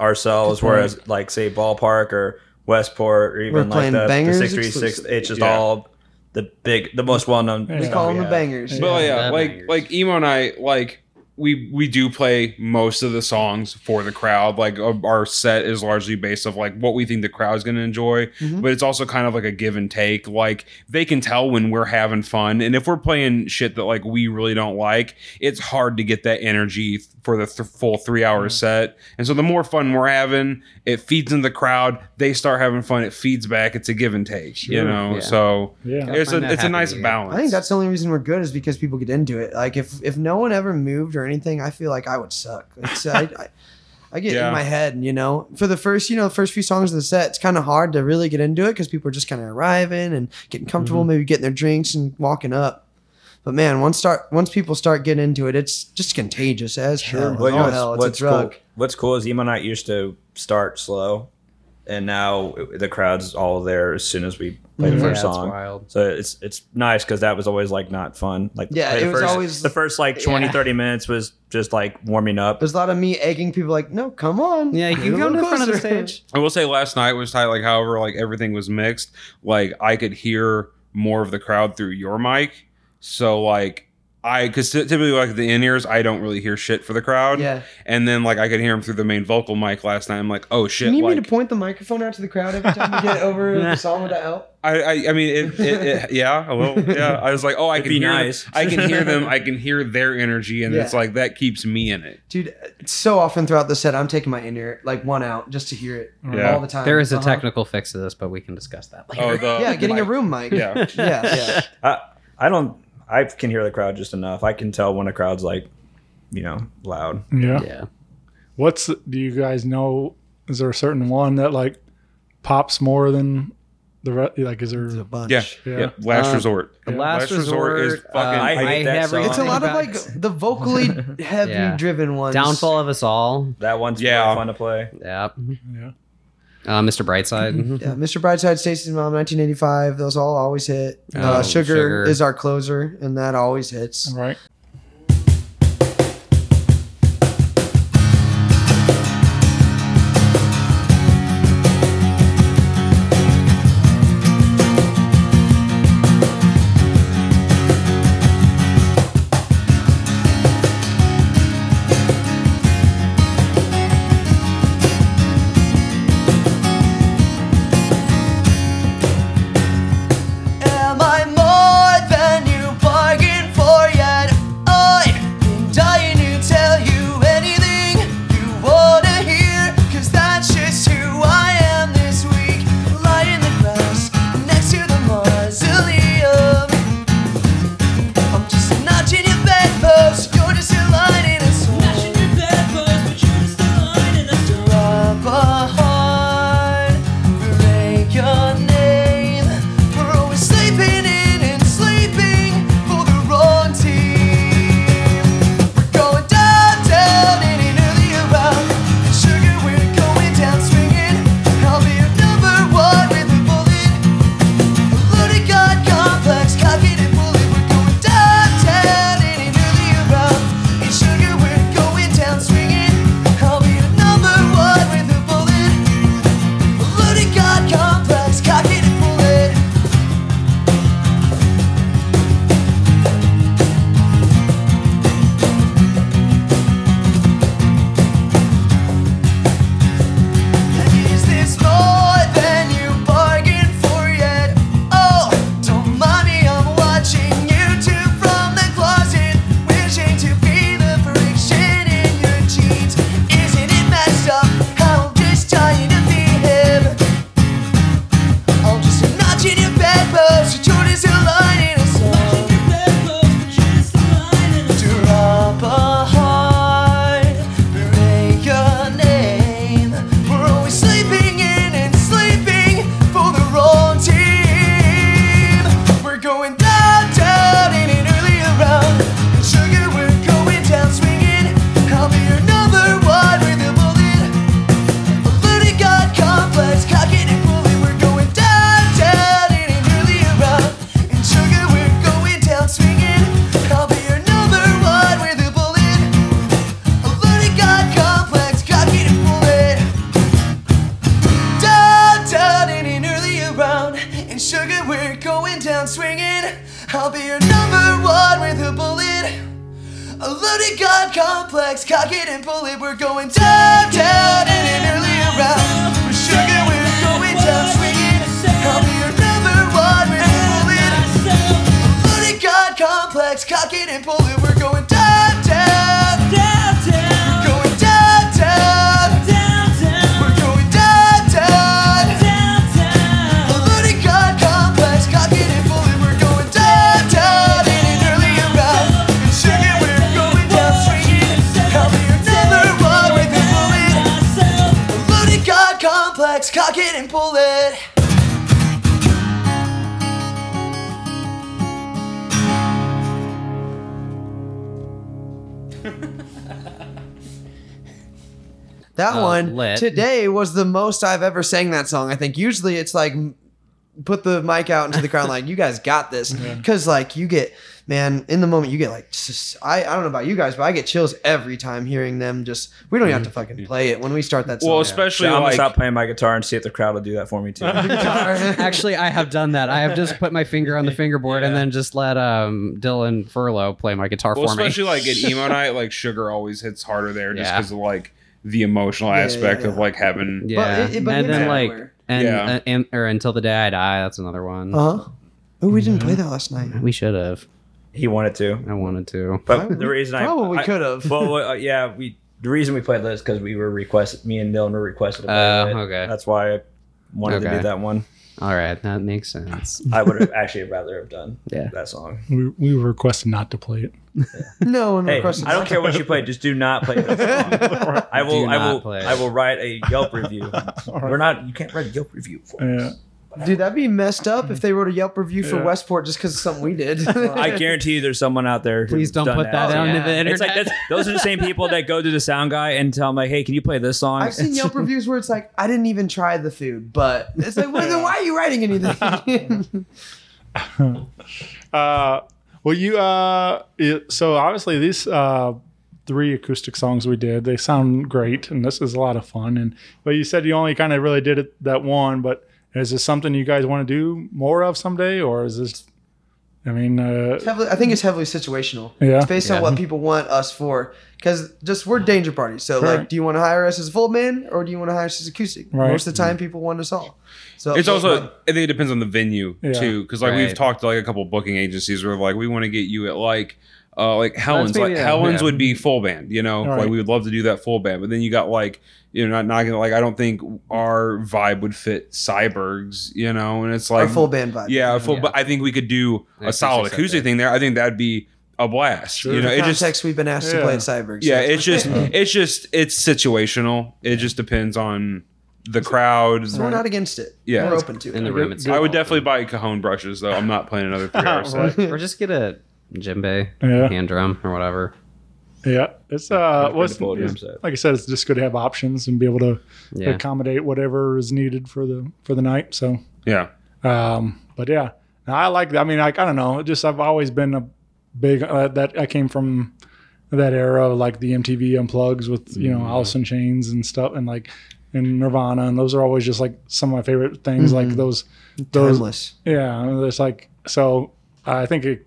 ourselves, Good point. whereas like say Ballpark or Westport or even We're like the, the bangers six three six, exclusively. it's just Yeah. all the big, the most well known. We We Yeah. call them the bangers. But Yeah. yeah, The like bangers. like emo night, like we we do play most of the songs for the crowd. Like uh, our set is largely based of like what we think the crowd's going to enjoy, Mm-hmm. but it's also kind of like a give and take. Like they can tell when we're having fun, and if we're playing shit that like we really don't like, it's hard to get that energy for the th- full three hour set. And so the more fun we're having, it feeds in the crowd. They start having fun. It feeds back. It's a give and take. You know, Yeah. so Yeah. it's a it's a nice balance. I think that's the only reason we're good is because people get into it. Like if if no one ever moved or anything, I feel like I would suck. It's, I, I, I get Yeah. in my head, you know. For the first, you know, the first few songs of the set, it's kind of hard to really get into it because people are just kind of arriving and getting comfortable, mm-hmm. maybe getting their drinks and walking up. But man, once start once people start getting into it, it's just contagious as hell. Well, you know Oh, what's, hell, it's what's a drug. cool? What's cool is emo night used to start slow, and now the crowd's all there as soon as we play the Mhm. first song. wild. So it's it's nice because that was always like not fun. Like Yeah, play the it was first, always- the first like 20, Yeah. 30 minutes was just like warming up. There's a lot of me egging people like, no, come on. Yeah, you Get can a come to the little front of the closer." stage. I will say last night was tight. Like, however, like everything was mixed. Like, I could hear more of the crowd through your mic. So, like, I because typically like the in ears, I don't really hear shit for the crowd. Yeah. And then like I could hear him through the main vocal mic last night. I'm like, oh shit! You need like, me to point the microphone out to the crowd every time you get over the song with the help? I, I I mean it, it, it yeah a little yeah I was like oh I It'd can be hear nice. I can hear them I can hear their energy and Yeah. it's like that keeps me in it Dude, so often throughout the set, I'm taking my in ear, like one out, just to hear it Yeah. all the time. There is a Uh-huh. technical fix to this, but we can discuss that later. oh the Yeah, getting a room mic. yeah yeah, yeah. I I don't. I can hear the crowd just enough. I can tell when a crowd's like, you know, loud. Yeah. yeah. What's do you guys know? Is there a certain one that like pops more than the rest? Like, is there? There's a bunch. yeah Yeah. yeah last Uh, resort The last, resort, is uh, fucking I I, hate that hate song. It's a lot of like the vocally heavy Yeah. driven about- ones. downfall of us all. That one's Yeah. really fun to play. Yeah. Yeah. Uh, Mr. Brightside. Yeah, Mr. Brightside, Stacy's Mom, 1985. Those all always hit. uh, Oh, Sugar, Sugar. is our closer, and that always hits. Right. That Uh, one lit. today was the most I've ever sang that song. I think usually it's like put the mic out into the crowd like you guys got this because like you get man in the moment you get like I, I don't know about you guys but I get chills every time hearing them just we don't even have to fucking play it when we start that song. Well, especially So I'm gonna stop playing my guitar and see if the crowd will do that for me too. Actually, I have done that. I have just put my finger on the fingerboard and then just let um, Dylan Furlow play my guitar well, for me. especially like at emo night, like sugar always hits harder there just because of like the emotional Yeah, yeah, aspect of like having yeah, it- it- but and then like and, Yeah. uh, and or until the day I die. That's another one. uh huh. Oh, we didn't play that last night. We should have. he wanted to, I wanted to. but the reason I Probably I- could have. Well, uh, yeah, we. The reason we played this because we were requested. Me and Dylan were requested. Oh, it. okay. That's why I wanted to do that one. All right, that makes sense. I would have actually rather have done Yeah. that song. We, we were requested not to play it. No one Hey, requested. I don't care what you play. Just do not play that song. I will. Do I will. play I will write a Yelp review. We're not. You can't write a Yelp review for us. Yeah. Dude, that'd be messed up if they wrote a Yelp review for Yeah. Westport just because of something we did. I guarantee you, there's someone out there. Please don't done put that Oh, on yeah. the internet. It's like that's, those are the same people that go to the sound guy and tell him like, "Hey, can you play this song?" I've seen Yelp reviews where it's like, I didn't even try the food, but it's like, well, then why are you writing anything? Uh, well, you uh, it, so obviously these uh, three acoustic songs we did, they sound great, and this is a lot of fun. And but you said you only kind of really did it that one, but is this something you guys want to do more of someday, or is this? I mean, uh, heavily, I think it's heavily situational. Yeah. It's based Yeah. on what people want us for. Because just we're danger parties. So, Sure. like, do you want to hire us as a full band or do you want to hire us as acoustic? Right. Most of the time, people want us all. So It's also I think it depends on the venue Yeah. too, because like we've talked to like a couple booking agencies where like we want to get you at like uh like Helen's like a- Helen's yeah. would be full band, you know, Right. like we would love to do that full band, but then you got like you know not not gonna like I don't think our vibe would fit Syberg's, you know, and it's our like full band vibe. yeah, full, Yeah. but I think we could do a solid acoustic thing there. I think that'd be a blast. Sure. You know, In it just context, we've been asked to play at Syberg. yeah, it's just it's just it's situational. It just depends on the crowd. So we're not against it. Yeah. We're open to in it. the room. It's I would definitely buy cajon brushes though. I'm not playing another three hour set. or just get a djembe, Yeah. hand drum, or whatever. yeah, it's uh, good what's, to pull a drum it's- like I said, it's just good to have options and be able to Yeah. accommodate whatever is needed for the for the night. So. Yeah. Um, but yeah, I like. I mean, like I don't know. Just I've always been a big uh, that I came from that era, like the MTV unplugs with you know Alice in Chains and stuff, and like and Nirvana, and those are always just like some of my favorite things. Like those, those, Timeless. yeah. It's like so. I think it,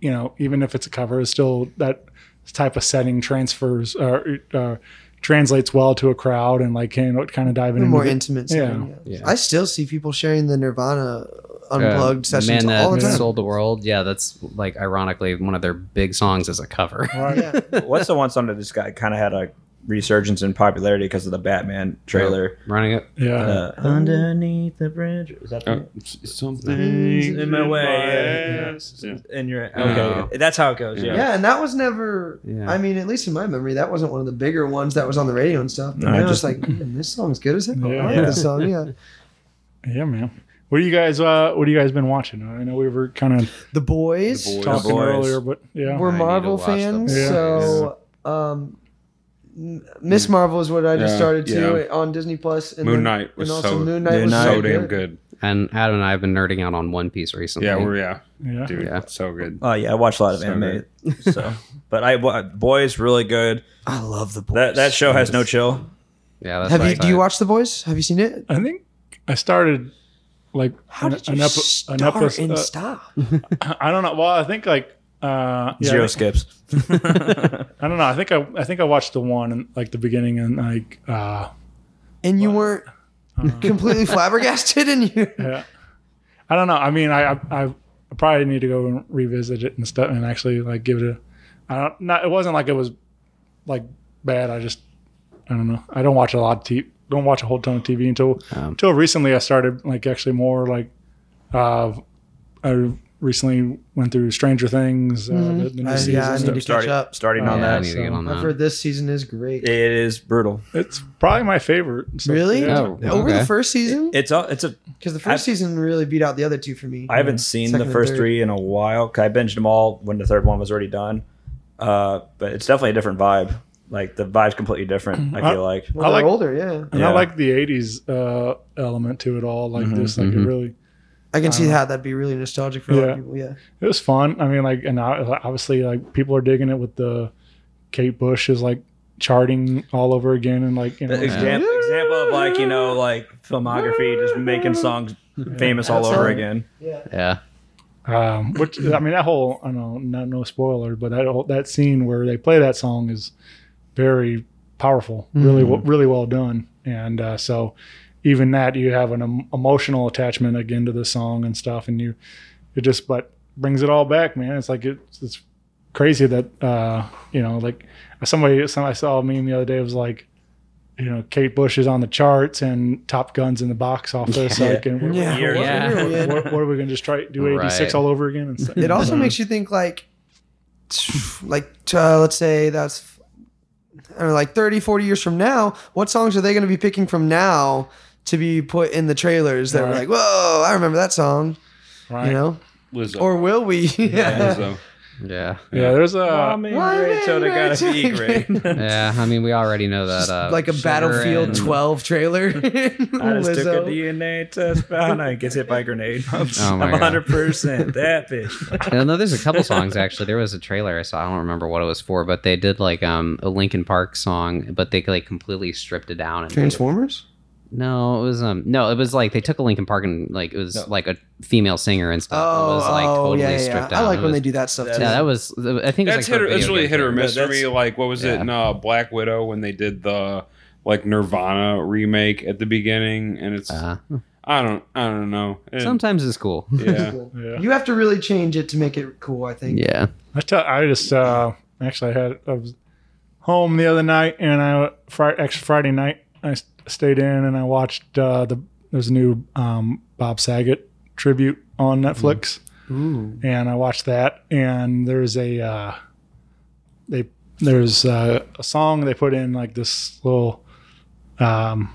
you know, even if it's a cover, it's still that type of setting transfers or uh, translates well to a crowd, and like you know, kind of dive A into more the- intimate. Yeah. setting, Yeah. I still see people sharing the Nirvana unplugged Uh, sessions Man that all the time. sold the world. Yeah, that's like ironically one of their big songs as a cover. Right. Yeah. What's the one song that this guy kind of had a resurgence in popularity because of the Batman trailer? Running it. Yeah. Uh, Underneath the bridge. Is that the Uh, something in my way? Yeah. And you're Oh. okay. That's how it goes. Yeah. Yeah, and that was never. Yeah. I mean, at least in my memory, that wasn't one of the bigger ones that was on the radio and stuff. But No, I now just- like, "Hmm, this song's good as hell. Yeah. I like Yeah. this song. Yeah, Yeah, man. What do you guys? Uh, what do you guys been watching? I know we were kind of the boys. The Boys. talking Boys. earlier, but yeah, We're I Marvel fans, Boys. so um, M- Miss Marvel is what I just Yeah, started to yeah. on Disney Plus. And Moon then- Knight was and also so- Moon Knight was so so damn good. good. And Adam and I have been nerding out on One Piece recently. Yeah, we're yeah, yeah. dude, Yeah. so good. Oh yeah, I watch a lot of So anime. So, but I wa- boys really good. I love the boys. That that show has no chill. Yeah, that's Have you? right. Do you watch the boys? Have you seen it? I think I started like How an, did you an epi- start an episode- and uh, stop? I don't know. Well, I think like uh, yeah, Zero I think- skips. I don't know. I think I I think I watched the one and like the beginning and like uh, And you weren't completely flabbergasted, and you. yeah. I don't know. I mean, I, I I probably need to go and revisit it and stuff and actually like give it a. I don't. Not. It wasn't like it was like bad. I just. I don't know. I don't watch a lot of TV. Don't watch a whole ton of TV until until recently. I started like actually more like. Uh, I recently went through Stranger Things. Uh, the, the new Uh, yeah, I need to catch Starting- up. starting on Yeah, I that. need to get on I've that. heard this season is great. It is brutal. It's probably my favorite. So, really? yeah. Oh, Over the first season? It's a, it's a. Because the 1st I've- season really beat out the other two for me. I haven't seen the first three in a while. 'cause I binged them all when the third one was already done. Uh, but it's definitely a different vibe. Like the vibe's completely different. I feel like. Well, I they're like- older, yeah. And Yeah. I like the '80s uh, element to it all. Like this, like it really. I can see how that'd be really nostalgic for a lot Yeah. of people. Yeah. It was fun. I mean, like, and I- obviously, like, people are digging it with the Kate Bush is like charting all over again, and like, you know, The example, example of like you know like filmography, just making songs famous all over again. Yeah. Yeah. um, which I mean, that whole I don't know, not no spoiler, but that whole, that scene where they play that song is very powerful, really, Mm-hmm. w- really well done, and uh, so even that you have an em- emotional attachment again to the song and stuff, and you it just but brings it all back, man. It's like it's, it's crazy that uh, you know, like somebody, some I saw a meme the other day was like. You know, Kate Bush is on the charts and Top Guns in the box office. Yeah. Like, and what, Yeah. what- Yeah. what- what- what are we going to just try do 86 Right. all over again? And stuff? It also makes you think like, like uh, let's say that's, I don't like 30, 40 years from now, what songs are they going to be picking from now to be put in the trailers that were like, whoa, I remember that song, right. you know? Lizzo. Or will we? yeah. Lizzo. Yeah. Yeah, there's a Mommy, Why Rachel, gotta be Yeah. I mean, we already know that. Uh, like a Sugar Battlefield and- 12 trailer. I just took a Lizzo. DNA test, found I gets hit by a grenade. I'm, Oh my I'm God. 100 percent that bitch. I know there's a couple songs actually. There was a trailer I saw. I don't remember what it was for, but they did like um a Linkin Park song, but they like completely stripped it down. And made it- Transformers? No, it was um no, it was like they took a Linkin Park and like it was like a female singer and stuff. Oh, it was like oh, totally yeah, yeah, stripped yeah. down. I like It when was- they do that stuff too. Yeah, that was. I think it That's was like or, for it's really hit or characters. miss for me. Like, what was it Yeah. in uh, Black Widow when they did the like Nirvana remake at the beginning? And it's Uh, I don't I don't know. And- sometimes it's cool. yeah. yeah. You have to really change it to make it cool, I think. Yeah. I tell I just uh actually I had I was home the other night and I Friday actually Friday night I s- stayed in and I watched uh the there's a new um Bob Saget tribute on Netflix. Ooh. and I watched that. And there's a uh, they there's uh, a song they put in like this little um,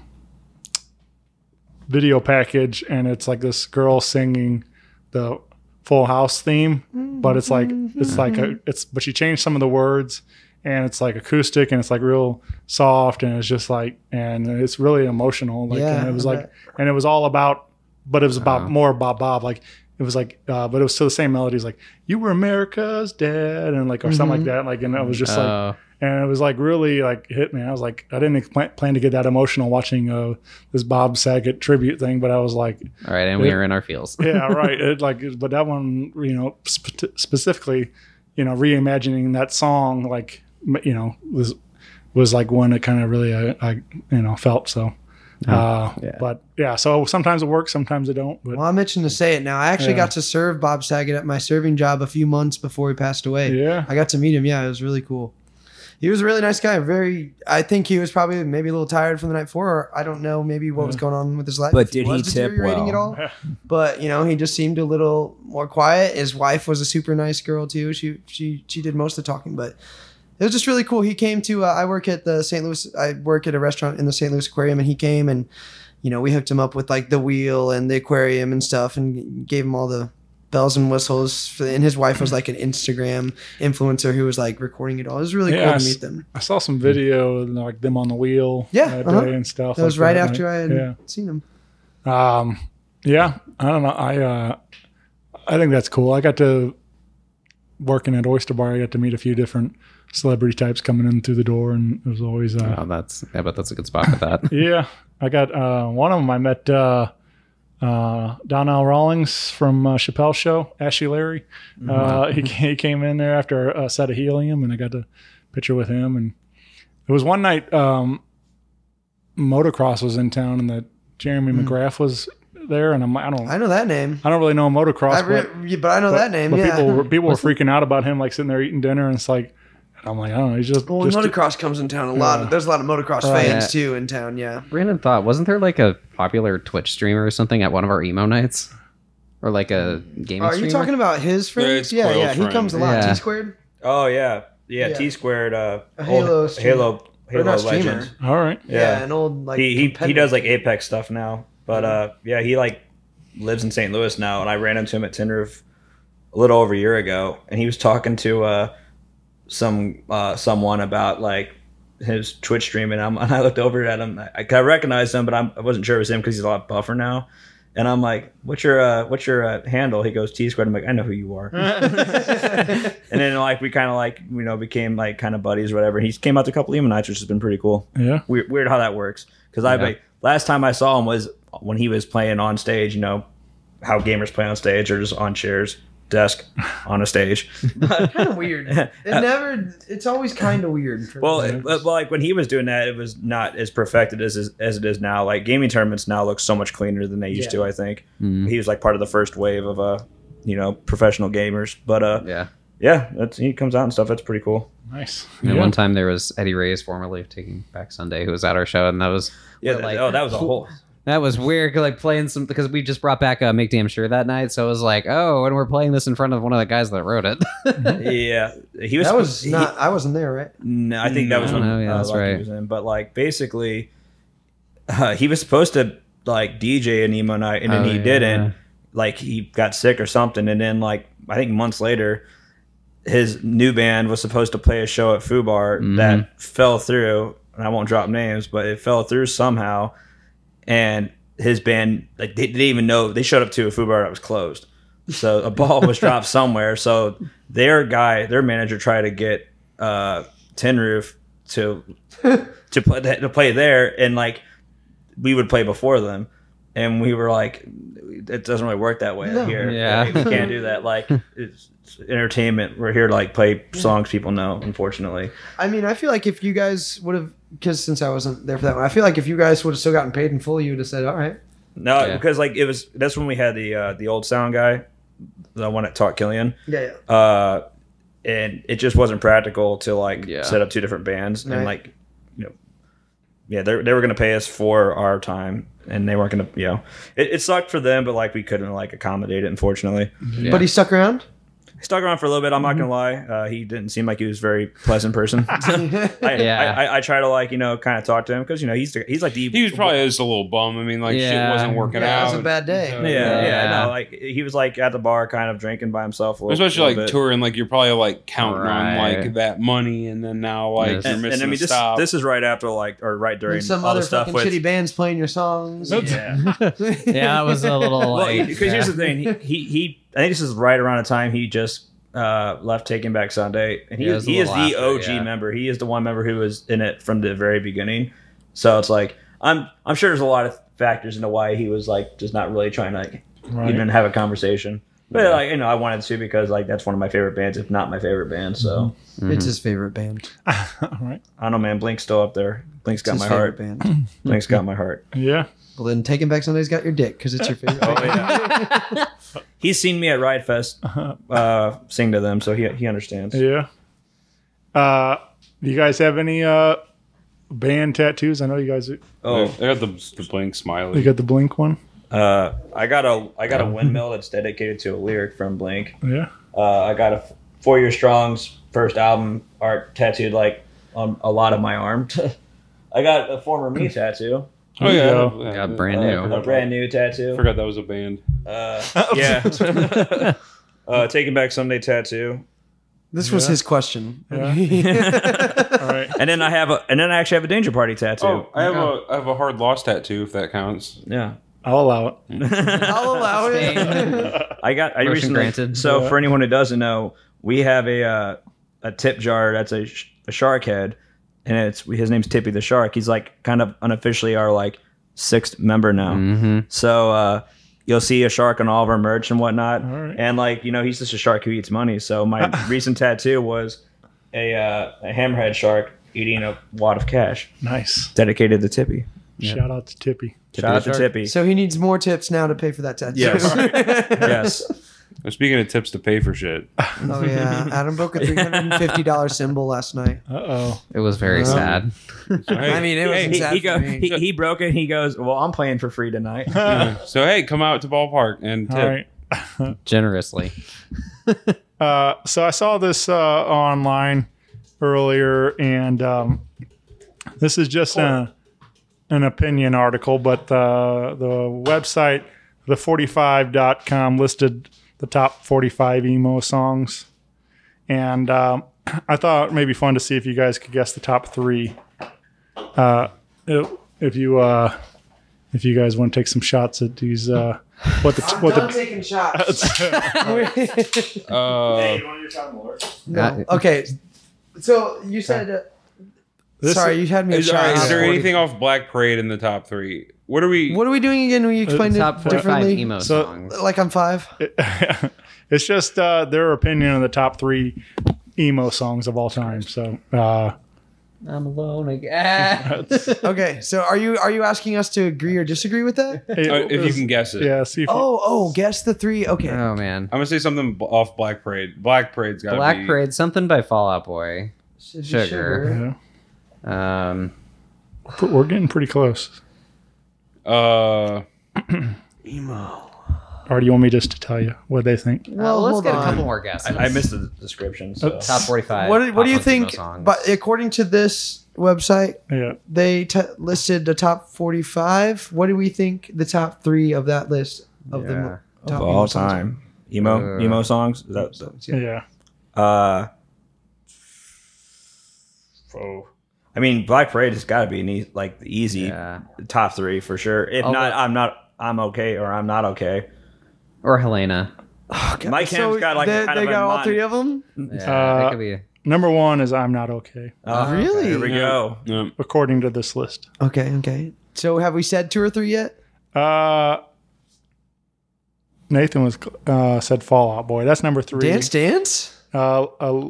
video package, and it's like this girl singing the Full House theme, but it's like it's like a it's but she changed some of the words. And it's like acoustic, and it's like real soft, and it's just like, and it's really emotional. Like, Yeah, and it was like, bet. and it was all about, but it was about Oh. more about Bob. Like, it was like, uh, but it was still the same melodies, like "You Were America's Dad" and like or something like that. Like, and it was just like, Oh. and it was like really like hit me. I was like, I didn't plan, plan to get that emotional watching uh, this Bob Saget tribute thing, but I was like, All right, and we are in our feels. yeah, right. It like, but that one, you know, spe- specifically, you know, reimagining that song, like, m- you know, was was like one that kind of really I, I, you know, felt so. Uh, yeah. But yeah, so sometimes it works, sometimes it don't. But Well, I'm itching to say it now. I actually Yeah. got to serve Bob Saget at my serving job a few months before he passed away. Yeah. I got to meet him. Yeah, it was really cool. He was a really nice guy. Very, I think he was probably maybe a little tired from the night before. Or I don't know, maybe what was going on with his life. But did he was tip deteriorating well? at all? But you know, he just seemed a little more quiet. His wife was a super nice girl too. She she she did most of the talking, but it was just really cool. He came to. Uh, I work at the St. Louis. I work at a restaurant in the St. Louis Aquarium, and he came and you know we hooked him up with like the wheel and the aquarium and stuff, and gave him all the bells and whistles. For, and his wife was like an Instagram influencer who was like recording it all. It was really Yeah, cool I to meet them. I saw some video like them on the wheel, Yeah, that uh-huh. day and stuff. That was like right that. after I had yeah. seen him. Um, yeah, I don't know. I uh, I think that's cool. I got to working at Oyster Bar. I got to meet a few different celebrity types coming in through the door, and it was always uh, Oh, that's. I bet that's a good spot for that. yeah. I got uh, one of them. I met uh, uh, Donnell Rawlings from uh, Chappelle Show, Ashy Larry. Uh, he, he came in there after a set of helium, and I got to picture with him. And it was one night um, motocross was in town, and that Jeremy McGrath was there, and I'm I don't I know that name. I don't really know motocross, re- but, but I know that name. but yeah. people were, people were freaking out about him, like sitting there eating dinner, and it's like I'm like I don't know, he's just, well, just motocross comes in town a lot. Yeah. There's a lot of motocross Right. fans too in town. Yeah. Brandon thought, wasn't there like a popular Twitch streamer or something at one of our emo nights? Or like a gaming Are you talking about his friend? it's Yeah, Quill's yeah. He comes a lot. Yeah. T squared. Oh yeah, yeah. Yeah. T squared. Uh, A Halo. Halo, Halo not streamer. All right. Yeah, an old like. he he, he does like Apex stuff now, but uh, yeah, he like lives in St. Louis now, and I ran into him at Tin Roof a little over a year ago, and he was talking to uh some uh someone about like his Twitch stream, and, I'm, and I looked over at him. I, I recognized him, but I'm, I wasn't sure it was him because he's a lot buffer now. And I'm like, "What's your uh, what's your uh, handle?" He goes, "T squared." I'm like, "I know who you are." and then like we kind of like you know became like kind of buddies or whatever. He came out to a couple of Emo nights, which has been pretty cool. Yeah. Weird, weird how that works. Because I Yeah. like, last time I saw him was when he was playing on stage. You know how gamers play on stage or just on chairs, desk, on a stage. kind of weird. It never. It's always kind of weird. For Well, it, well, like when he was doing that, it was not as perfected as as it is now. Like gaming tournaments now look so much cleaner than they used Yeah. to. I think Mhm. he was like part of the first wave of uh, you know, professional gamers. But uh, Yeah. yeah, that's, he comes out and stuff. That's pretty cool. Nice. And Yeah. one time there was Eddie Reyes, formerly of Taking Back Sunday, who was at our show, and that was Yeah, we're that- oh, that was a whole- That was weird, 'cause, like playing some because we just brought back uh, Make Damn Sure that night, so it was like, oh, and we're playing this in front of one of the guys that wrote it. yeah, he was. that was he- not. I wasn't there, right? No, I think that was I don't when know, yeah, uh, that's right. was in. But like basically, uh, he was supposed to like DJ an emo night, and then Oh, he yeah. didn't. Like he got sick or something, and then like I think months later, his new band was supposed to play a show at Fubar Mhm. that fell through. And I won't drop names, but it fell through somehow, and his band like they didn't even know they showed up to a Fubar that was closed. So a ball was dropped somewhere. So their guy, their manager, tried to get uh, Tin Roof to to play to play there, and like we would play before them, and we were like, it doesn't really work that way No. here. Yeah. Like, we can't do that. Like it's, it's entertainment. We're here to like play songs people know. Unfortunately, I mean, I feel like if you guys would have, because since I wasn't there for that one, I feel like if you guys would have still gotten paid in full, you would have said, "All right." no, Yeah. because like it was. That's when we had the uh, the old sound guy, the one that taught Killian. Yeah, yeah. uh, and it just wasn't practical to like Yeah. set up two different bands Right. and like you know yeah they they were gonna pay us for our time and they weren't gonna you know it, it sucked for them but like we couldn't like accommodate it unfortunately Yeah. But he stuck around. He stuck around for a little bit i'm not gonna lie uh, he didn't seem like he was a very pleasant person I, Yeah. I, I, I try to like you know kind of talk to him because you know he's the, he's like the He was probably just a little bum. I mean, like shit wasn't working Yeah, it was a bad day. So- yeah, yeah, Yeah. no, like he was like at the bar, kind of drinking by himself. A little, Especially little like bit. touring, like you're probably like counting on like that money, and then now like Yes. you're And, missing and I mean, a this stop. this is right after like or right during And some all other the stuff fucking with shitty bands playing your songs. yeah. yeah, that was a little Well, like because here's the thing, he, he he I think this is right around the time he just uh, left Taking Back Sunday, and he Yeah, it is was a he is the after, OG yeah. member. He is the one member who was in it from the very beginning. So it's like I'm I'm sure there's a lot of factors into why he was like just not really trying to like Right. even have a conversation. But like you know, I wanted to because like that's one of my favorite bands, if not my favorite band. So It's his favorite band. All right. I don't know, man. Blink's still up there. Blink's It's got my heart. band. Blink's got my heart. Yeah. Well, then Taking Back Sunday's got your dick because it's your favorite. Oh, yeah. He's seen me at Riot Fest uh, sing to them, so he he understands. Yeah. Uh, do you guys have any uh band tattoos? I know you guys. Oh, I got the, the blink smiley. You got the Blink one. uh, I got a I got a windmill that's dedicated to a lyric from Blink. Yeah. Uh, I got a Four Year Strong's first album art tattooed like on a lot of my arm. I got a former me tattoo, Oh yeah, go. yeah, Got yeah. brand uh, new. a brand new tattoo. Forgot that was a band. Uh, yeah, uh, Taking Back Sunday tattoo, This was Yeah. his question. All right. and then I have a and then I actually have a Danger Party tattoo. Oh, I have a I have a hard loss tattoo if that counts. Yeah, I'll allow it. I'll allow it. I got I Motion recently. granted. So Yeah. for anyone who doesn't know, we have a uh, a tip jar that's a, sh- a shark head, and it's his name's Tippy the shark. He's like kind of unofficially our like sixth member now. Mm-hmm. So uh, you'll see a shark on all of our merch and whatnot. right. And like you know, he's just a shark who eats money. So my recent tattoo was a uh, a hammerhead shark eating a wad of cash, Nice. dedicated to Tippy. Shout out to Tippy. Shout out to Tippy. So he needs more tips now to pay for that tattoo. Yes. yes. Well, Speaking of tips to pay for shit, oh yeah, Adam broke a three hundred and fifty dollar cymbal last night. Uh oh. It was very Well, sad. I mean, it was Hey, he, sad he, for go, me. he, he broke it. He goes, "Well, I'm playing for free tonight." so hey, come out to ballpark and tip. All right. Generously. Uh, so I saw this uh, online earlier, and um, this is just a, an opinion article, but uh, the website, the45.com, listed the top 45 emo songs. And um, I thought it may be fun to see if you guys could guess the top three. Uh, if, if you uh, if you guys want to take some shots at these, uh, what the what Done the taking shots. Uh, no. Okay. So you said. Uh, sorry, is- you had me. at is, all right, shots. is there anything off Black Parade in the top three? What are we? What are we doing again? Will you explain it Top 45 differently? emo So- songs. Like I'm five. it's just uh, their opinion of the top three emo songs of all time. So uh, I'm alone again. Okay, so are you are you asking us to agree or disagree with that? it Uh, if you can guess it. yeah, see if you, Oh, oh, guess the three. Okay. oh man. I'm gonna say something b- off Black Parade. Black Parade's got Black be, Parade, something by Fall Out Boy. Should be Sugar. yeah. Um, we're getting pretty close. Uh, Emo. Or do you want me just to tell you what they think? Well, uh, let's hold get a couple more guesses. I, I missed the description. So. top 45. What, what do you pop think? songs. But according to this website, Yeah, they t- listed the top 45. What do we think the top three of that list of the Yeah. mo- of top all emo songs time, emo Uh, emo songs. Is that, songs? Yeah. yeah. uh, oh, I mean, Black Parade has got to be an e- like the easy Yeah. top three for sure. If Oh, not, but- I'm not. I'm okay, or I'm not okay. Or Helena. Mike So Ham's got like they, kind they of got a all mon- three of them. Yeah, Uh, could be. Number one is "I'm Not Okay," Uh, Really? Here we go. yeah. according to this list. Okay, okay. So have we said two or three yet? Uh, Nathan was uh, said Fall Out Boy. That's number three. Dance Dance? Uh, a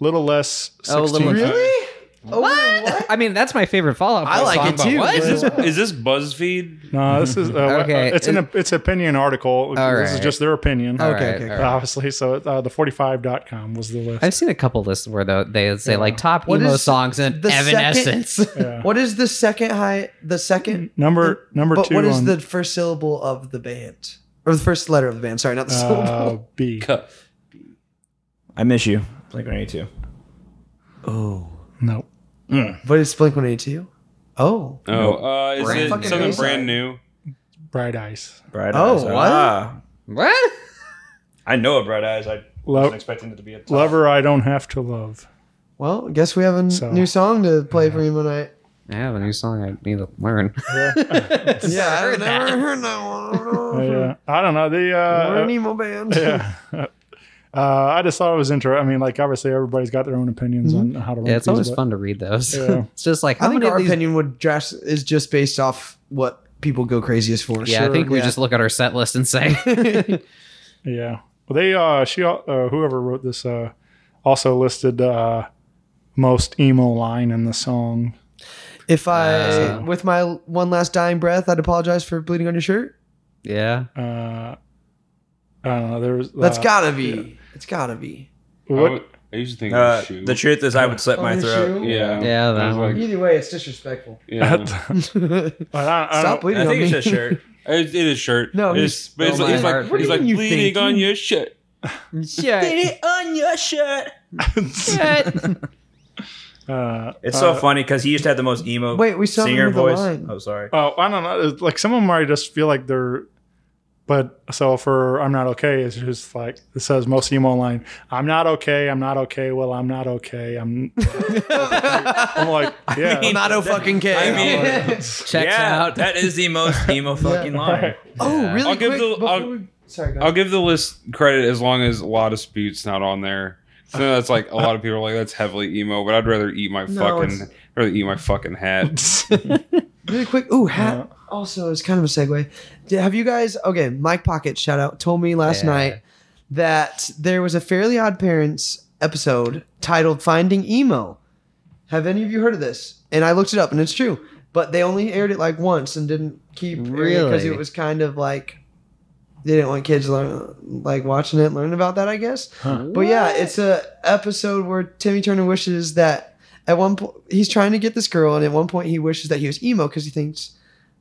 little less. 16. Oh, a little Really? Oh, what? I mean, that's my favorite Fall Out Boy I like song, it but too. what? Is this is this BuzzFeed? No, this is uh, Okay, It's an it's opinion article. All This is right. just their opinion. Okay, okay, okay. right. Obviously, so uh, the 45.com was the list. I've seen a couple lists where though they say Yeah. like top What emo is songs and the second- Evanescence. Yeah. What is the second high? The second Number number But two what is on the first syllable of the band? Or the first letter of the band? Sorry, not the uh, syllable. B. Cut. I miss you. Blink 182. Oh, No. what is Blink One Eighty Two? Oh, Oh, uh, is Brand- it something A-side. brand new? Bright Eyes. Bright Eyes. Oh, Eyes. what? Ah. What? I know a Bright Eyes. I Lo- wasn't expecting it to be a top. Lover, I don't have to love. well, I guess we have a n- So- new song to play for you tonight. I have a new song I need to learn. Yeah, I've never heard that Uh, one. yeah. I don't know. The uh, emo band. yeah. Uh, I just thought it was interesting. I mean, like obviously everybody's got their own opinions on how to. Yeah, it's these, always but- fun to read those. Yeah. it's just like I how think our these? opinion would just is just based off what people go craziest for. yeah, I Sure, think we yeah. just look at our set list and say, Yeah. Well, they uh, she uh, whoever wrote this uh, also listed uh, most emo line in the song. If I, Uh, with my one last dying breath, I'd apologize for bleeding on your shirt. yeah, Uh, I don't know. There's That's uh, gotta be. It's gotta be. I, What, would- I used to think Uh, it was shoe. the truth is, I would slit Oh, my throat. shoe? yeah, Yeah, I that was one. like, Either way, it's disrespectful. yeah. I don't, I Stop don't, bleeding I on think me. it's just shirt. It, it is shirt. No, it's, he's- but it's, oh like, he's like, heart. What do he's like bleeding think? on your shirt. Shit. on your shirt. uh, It's so uh, funny because he used to have the most emo Wait, we still haven't singer the voice. line. Oh, sorry. Oh, I don't know. It's Like some of them, I just feel like they're. But so for I'm not okay, it's just like it says most emo line. I'm not okay. I'm not okay. Well, I'm not okay. I'm. I'm like, yeah. I mean, Not a fucking K. I mean, Checks yeah, out. that is the most emo fucking line. oh, really I'll give quick? the- I'll- we- Sorry, go I'll give the list credit as long as a lot of Spute's not on there. So that's like a lot of people are like that's heavily emo, but I'd rather eat my No, fucking it's- rather eat my fucking hat. Really quick. Ooh, hat. Also, it's kind of a segue. Did- Have you guys? Okay, Mike Pocket, shout out, told me last Yeah. night that there was a Fairly Odd Parents episode titled "Finding Emo." Have any of you heard of this? And I looked it up, and it's true. But they only aired it like once and didn't keep because Really? it was kind of like they didn't want kids learn, like watching it, learning about that. I guess. But yeah, it's a episode where Timmy Turner wishes that at one point he's trying to get this girl, and at one point he wishes that he was emo because he thinks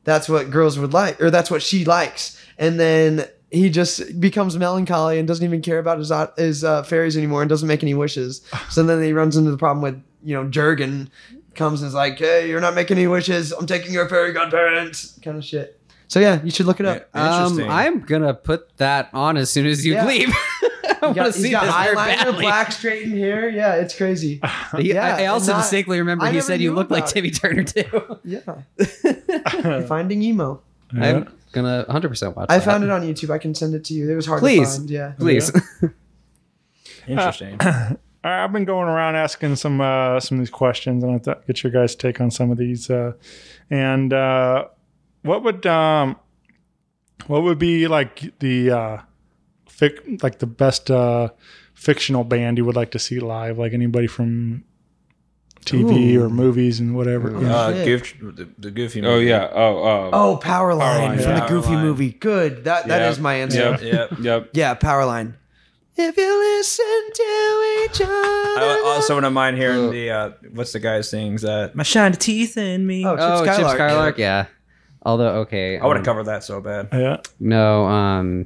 that's what girls would like, or that's what she likes, and then he just becomes melancholy and doesn't even care about his uh, his uh, fairies anymore and doesn't make any wishes. So then he runs into the problem with you know Jorgen comes and is like, "Hey, you're not making any wishes. I'm taking your fairy godparents," kind of shit. So yeah, you should look it up. Um, I'm gonna put that on as soon as you Yeah. leave. I He got, want to he's see got this very eyeliner, badly. black straightened hair. Yeah, it's crazy. He- yeah, I, I also not- distinctly remember I he said you knew look like Timmy. Turner too. Yeah. Finding emo. I'm gonna 100 percent watch. I that. found it on YouTube. I can send it to you. It was hard Please. to find. Yeah. Please. Interesting. All right, I've been going around asking some uh, some of these questions, and I thought get your guys' take on some of these. Uh, and uh, what would um, what would be like the uh, fic- like the best uh, fictional band you would like to see live? Like anybody from TV Ooh. or movies and whatever. Yeah. Uh, shit. goof, the, the Goofy movie. Oh yeah. Oh. Uh, Oh, Powerline Powerline, from yeah. the Goofy Powerline. movie. Good. That that Yep. is my answer. Yep. Yep. Yep. Yeah, Powerline. If you listen to each other. I also wouldn't mind hearing the uh, what's the guy sings uh, my shiny teeth in me. Oh, Chip oh, Chip Skylark. Skylark. Yeah. Although okay, I would have um, covered that so bad. Yeah. No, um,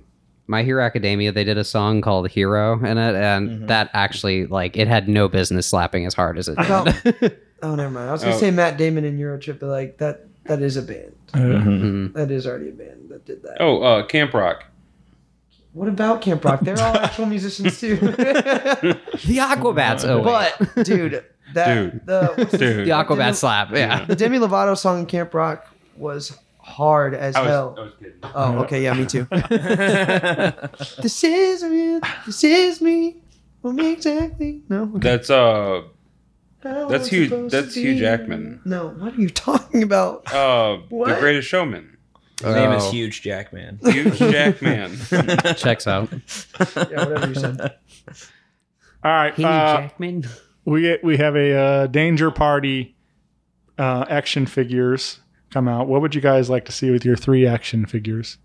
My Hero Academia, they did a song called Hero in it, and Mm-hmm. that actually, like, it had no business slapping as hard as it did. oh, never mind. I was gonna Oh. say Matt Damon and Eurotrip, but like that that is a band. Mhm. That is already a band that did that. Oh, uh, Camp Rock. What about Camp Rock? They're all actual musicians too. The Aquabats. Oh, wait. but dude, that Dude. the what's his- Dude. the Aquabat slap. Yeah. the Demi Lovato song in Camp Rock was hard as I was, hell. I was kidding. Oh, okay, yeah, me too. this is me. This is me. Well, me exactly. No, okay. That's uh, How that's I'm Hugh- that's to Hugh. Jackman. No, what are you talking about? uh, what? The Greatest Showman. His name is Oh. Huge Jackman. Huge Jackman. Checks out. Yeah, whatever you said. All right. Hey, uh, Jackman. we we have a uh, Danger Party uh, action figures come out. What would you guys like to see with your three action figures?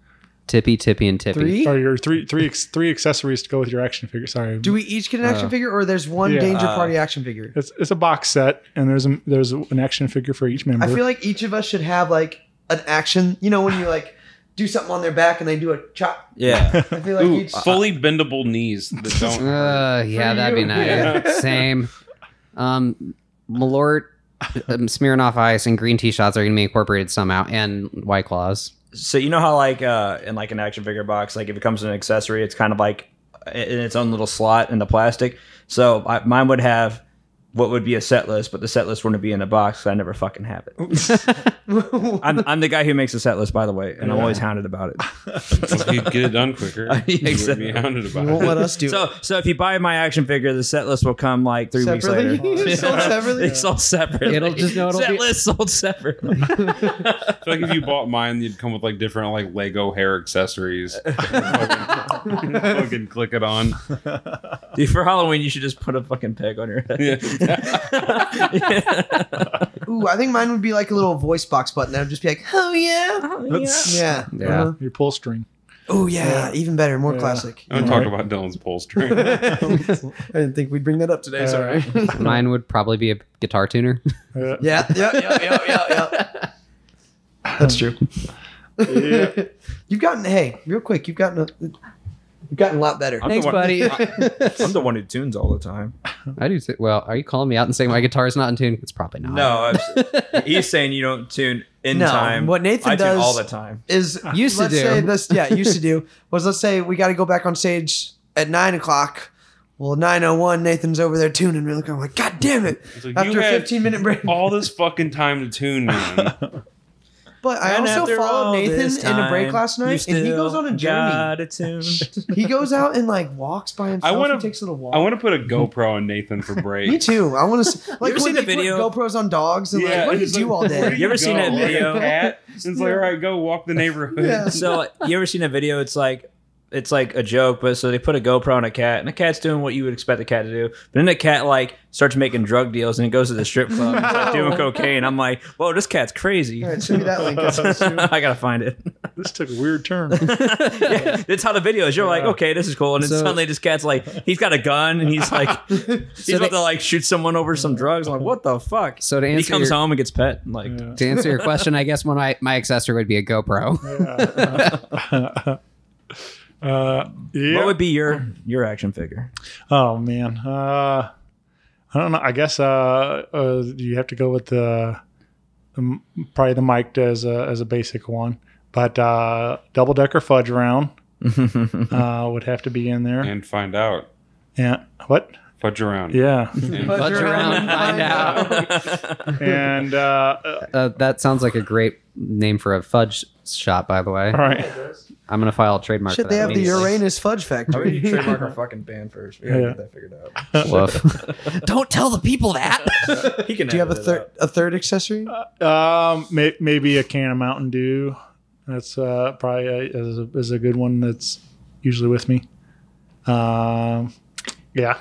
Tippy, Tippy, and Tippy. Three? Or your three three ex- three accessories to go with your action figure? Sorry. Do we each get an action Uh, figure, or there's one yeah. Danger Uh, Party action figure? It's, it's a box set, and there's a, there's an action figure for each member. I feel like each of us should have like an action. You know, when you like do something on their back and they do a chop. Yeah. I feel like Ooh, each. fully bendable knees that don't. Uh, yeah, that'd be nice. Yeah. Same. Um, Malort, um, Smirnoff Ice, and green tea shots are going to be incorporated somehow, and white claws. So you know how like uh in like an action figure box, like if it comes in an accessory, it's kind of like in its own little slot in the plastic. So I, mine would have what would be a set list, but the set list wouldn't be in a box. 'cause I never fucking have it. I'm, I'm the guy who makes a set list, by the way, and I'm always hounded about it. If you'd get it done quicker, Yeah, you wouldn't exactly. be hounded about You won't it. let us do So, it. so if you buy my action figure, the set list will come like three Separately? weeks later. Sold separately? It's sold separately. It'll just- no, it'll set be- list sold separately. I feel like if you bought mine, you'd come with like different like Lego hair accessories. fucking, fucking click it on. Dude, for Halloween, you should just put a fucking peg on your head. Ooh, I think mine would be like a little voice box button. That would just be like, oh yeah, That's yeah, Yeah. Uh-huh. your pull string. Oh yeah, even better, more Yeah. classic. I'm gonna about Dylan's pull string. I didn't think we'd bring that up today. Sorry. Mine would probably be a guitar tuner. Yeah. yeah, yeah, yeah, yeah, yeah, yeah. That's true. you've gotten hey, real quick. You've gotten a, you've gotten a lot better. I'm Thanks, the one- buddy. I'm the one who tunes all the time. I do. Say, well, are you calling me out and saying my guitar is not in tune? It's probably not. No, I'm, he's saying you don't tune in No, time. what Nathan I tune does- all the time. Is Used to let's do. Say this, yeah, used to do was let's say we got to go back on stage at nine o'clock. Well, nine oh one, Nathan's over there tuning. Really, I'm like, God damn it! It's like, After you a had 15 minute break, all this fucking time to tune, man. But I And also followed Nathan this in a break last night, and he goes on a journey. got it tuned. he goes out and like walks by himself. I want to. takes a little walk. I want to put a GoPro on Nathan for break. Me too. I want to like you ever when seen they the video? GoPros on dogs and Yeah, like what do you it's do like, all day? do You ever seen that video? cat? It's like, all right, go walk the neighborhood. Yeah. so you ever seen a video? It's like it's like a joke, but so they put a GoPro on a cat, and the cat's doing what you would expect a cat to do. But then the cat like starts making drug deals, and it goes to the strip club, and starts doing cocaine. I'm like, whoa, this cat's crazy. All right, show me that link. That's so soon. I gotta find it. This took a weird turn. yeah, that's how the video is. You're like, okay, this is cool, and then So- suddenly this cat's like, he's got a gun, and he's like, he's about to like shoot someone over some drugs. I'm like, what the fuck? So to And he comes your- home and gets pet. and, Like, To answer your question, I guess one my my accessory would be a GoPro. Uh, yeah. what would be your your action figure? Oh man, uh, I don't know. I guess uh, uh, you have to go with the, the probably the mic as a as a basic one, but uh, double decker fudge round uh, would have to be in there. and find out. Yeah, what? Fudge around. Yeah, And Fudge around and find out. and uh, uh, Uh, that sounds like a great name for a fudge shop, by the way. all right, I'm gonna file a trademark. Shit, they that have the immediately. Uranus Fudge How about Factory. you trademark our fucking band first? We gotta Yeah. get that figured out. Woof. Don't tell the people that. He can Do you have a third a third accessory? um, may, maybe a can of Mountain Dew. That's uh, probably a, is, a, is a good one. That's usually with me. Um, yeah,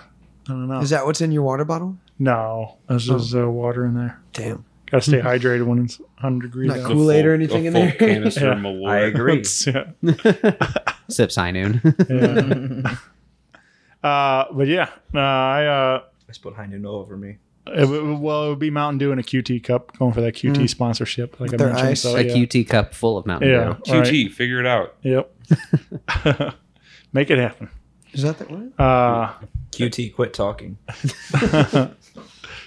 I don't know. Is that what's in your water bottle? No, there's just uh, water in there. Damn. Got to stay hydrated when it's 100 degrees Not Kool-Aid or anything a in full there? Canister Yeah. of Malort. I agree. yeah. Sips high noon. yeah. uh, but yeah, uh, I uh, I just put High Noon over me. it, well, it would be Mountain Dew and a QT cup going for that QT sponsorship, like I Their mentioned. ice. So a QT cup full of Mountain yeah, Dew. all right. QT, figure it out. Yep. Make it happen. Is that the one? Uh, QT, quit talking.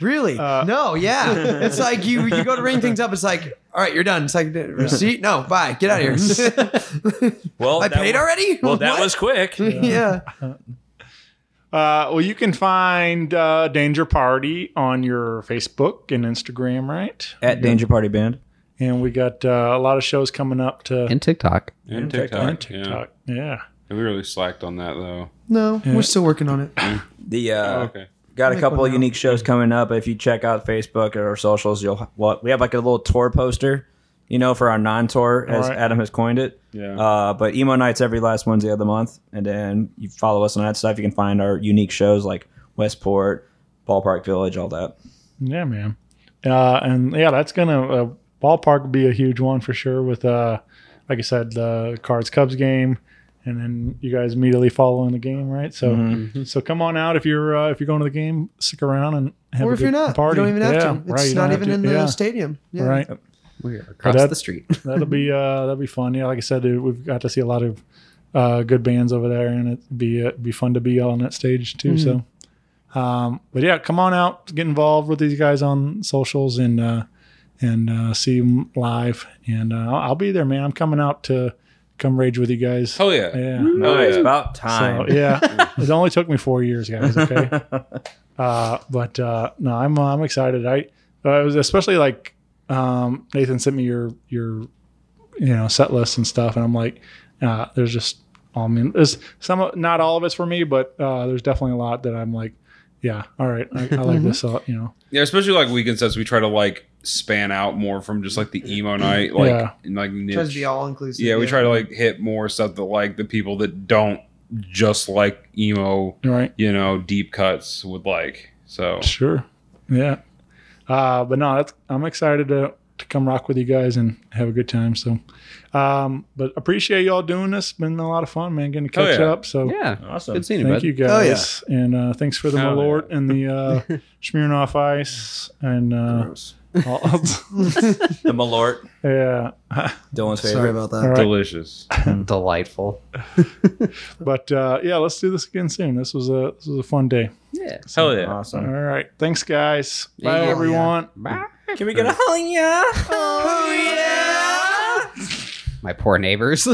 Really? Uh, no, yeah. It's like you you go to ring things up. It's like, all right, you're done. It's like receipt. No, bye. Get out of here. Well, I paid wa- already. Well, that What? was quick. yeah. uh, well, you can find uh, Danger Party on your Facebook and Instagram, right? At Danger Party Band. And we got uh, a lot of shows coming up to And TikTok. And And TikTok. and TikTok. Yeah. Yeah. We really slacked on that though. No, we're still working on it. The uh, Oh, okay. got a couple of now. unique shows coming up. If you check out Facebook or our socials, you'll what we have like a little tour poster, you know, for our non-tour as Alright. Adam has coined it. Yeah. Uh, but emo nights every last Wednesday of the month, and then you follow us on that stuff. You can find our unique shows like Westport, Ballpark Village, all that. Yeah, man. Uh, and yeah, that's gonna uh, ballpark be a huge one for sure. With uh, like I said, the Cards Cubs game, and then you guys immediately following the game, right? So, Mm-hmm. so come on out if you're uh, if you're going to the game, stick around and have or a if you're not, party. you don't even have yeah, to. right, It's you not don't even to- in the yeah, stadium. Yeah. Right. We're across that- the street. that'll be uh, that'll be fun. Yeah, like I said, uh, we've got to see a lot of uh, good bands over there, and it'd be uh, be fun to be on that stage too. So, um, but yeah, come on out, get involved with these guys on socials, and uh, and uh, see them live. And uh, I'll, I'll be there, man. I'm coming out to come rage with you guys. Oh yeah. Yeah. Nice, yeah. about time. So, yeah, it only took me four years, guys. Okay, uh, but uh, no, I'm uh, I'm excited. I uh, it was especially like um, Nathan sent me your your you know set lists and stuff, and I'm like, uh, there's just I mean, there's some not all of it's for me, but uh, there's definitely a lot that I'm like, yeah, all right, I, I like this. Uh, you know, Yeah, especially like weekend sets, we try to like span out more from just like the emo night, like Yeah. and, like niche. Tries to be all inclusive. yeah, we try to like hit more stuff that like the people that don't just like emo, right. you know, deep cuts would like. So Sure. Yeah. Uh, but no, that's, I'm excited to, to come rock with you guys and have a good time. So, um, but appreciate y'all doing this. Been a lot of fun, man, getting to Oh, catch yeah. up. So Yeah. Awesome. Good seeing you, thank bud. you Oh, yeah. guys. And, uh, thanks for the Hell Malort and the, uh, Smirnoff Ice and, uh, gross. All- The Malort, yeah. Dylan's favorite. Sorry about that. All right. delicious. Delightful. But, uh, yeah, let's do this again soon. This was a, this was a fun day. Yeah. Hell yeah. Awesome. All right. Thanks guys. Bye Yeah. everyone. Can we get a oh yeah? Oh yeah. My poor neighbors.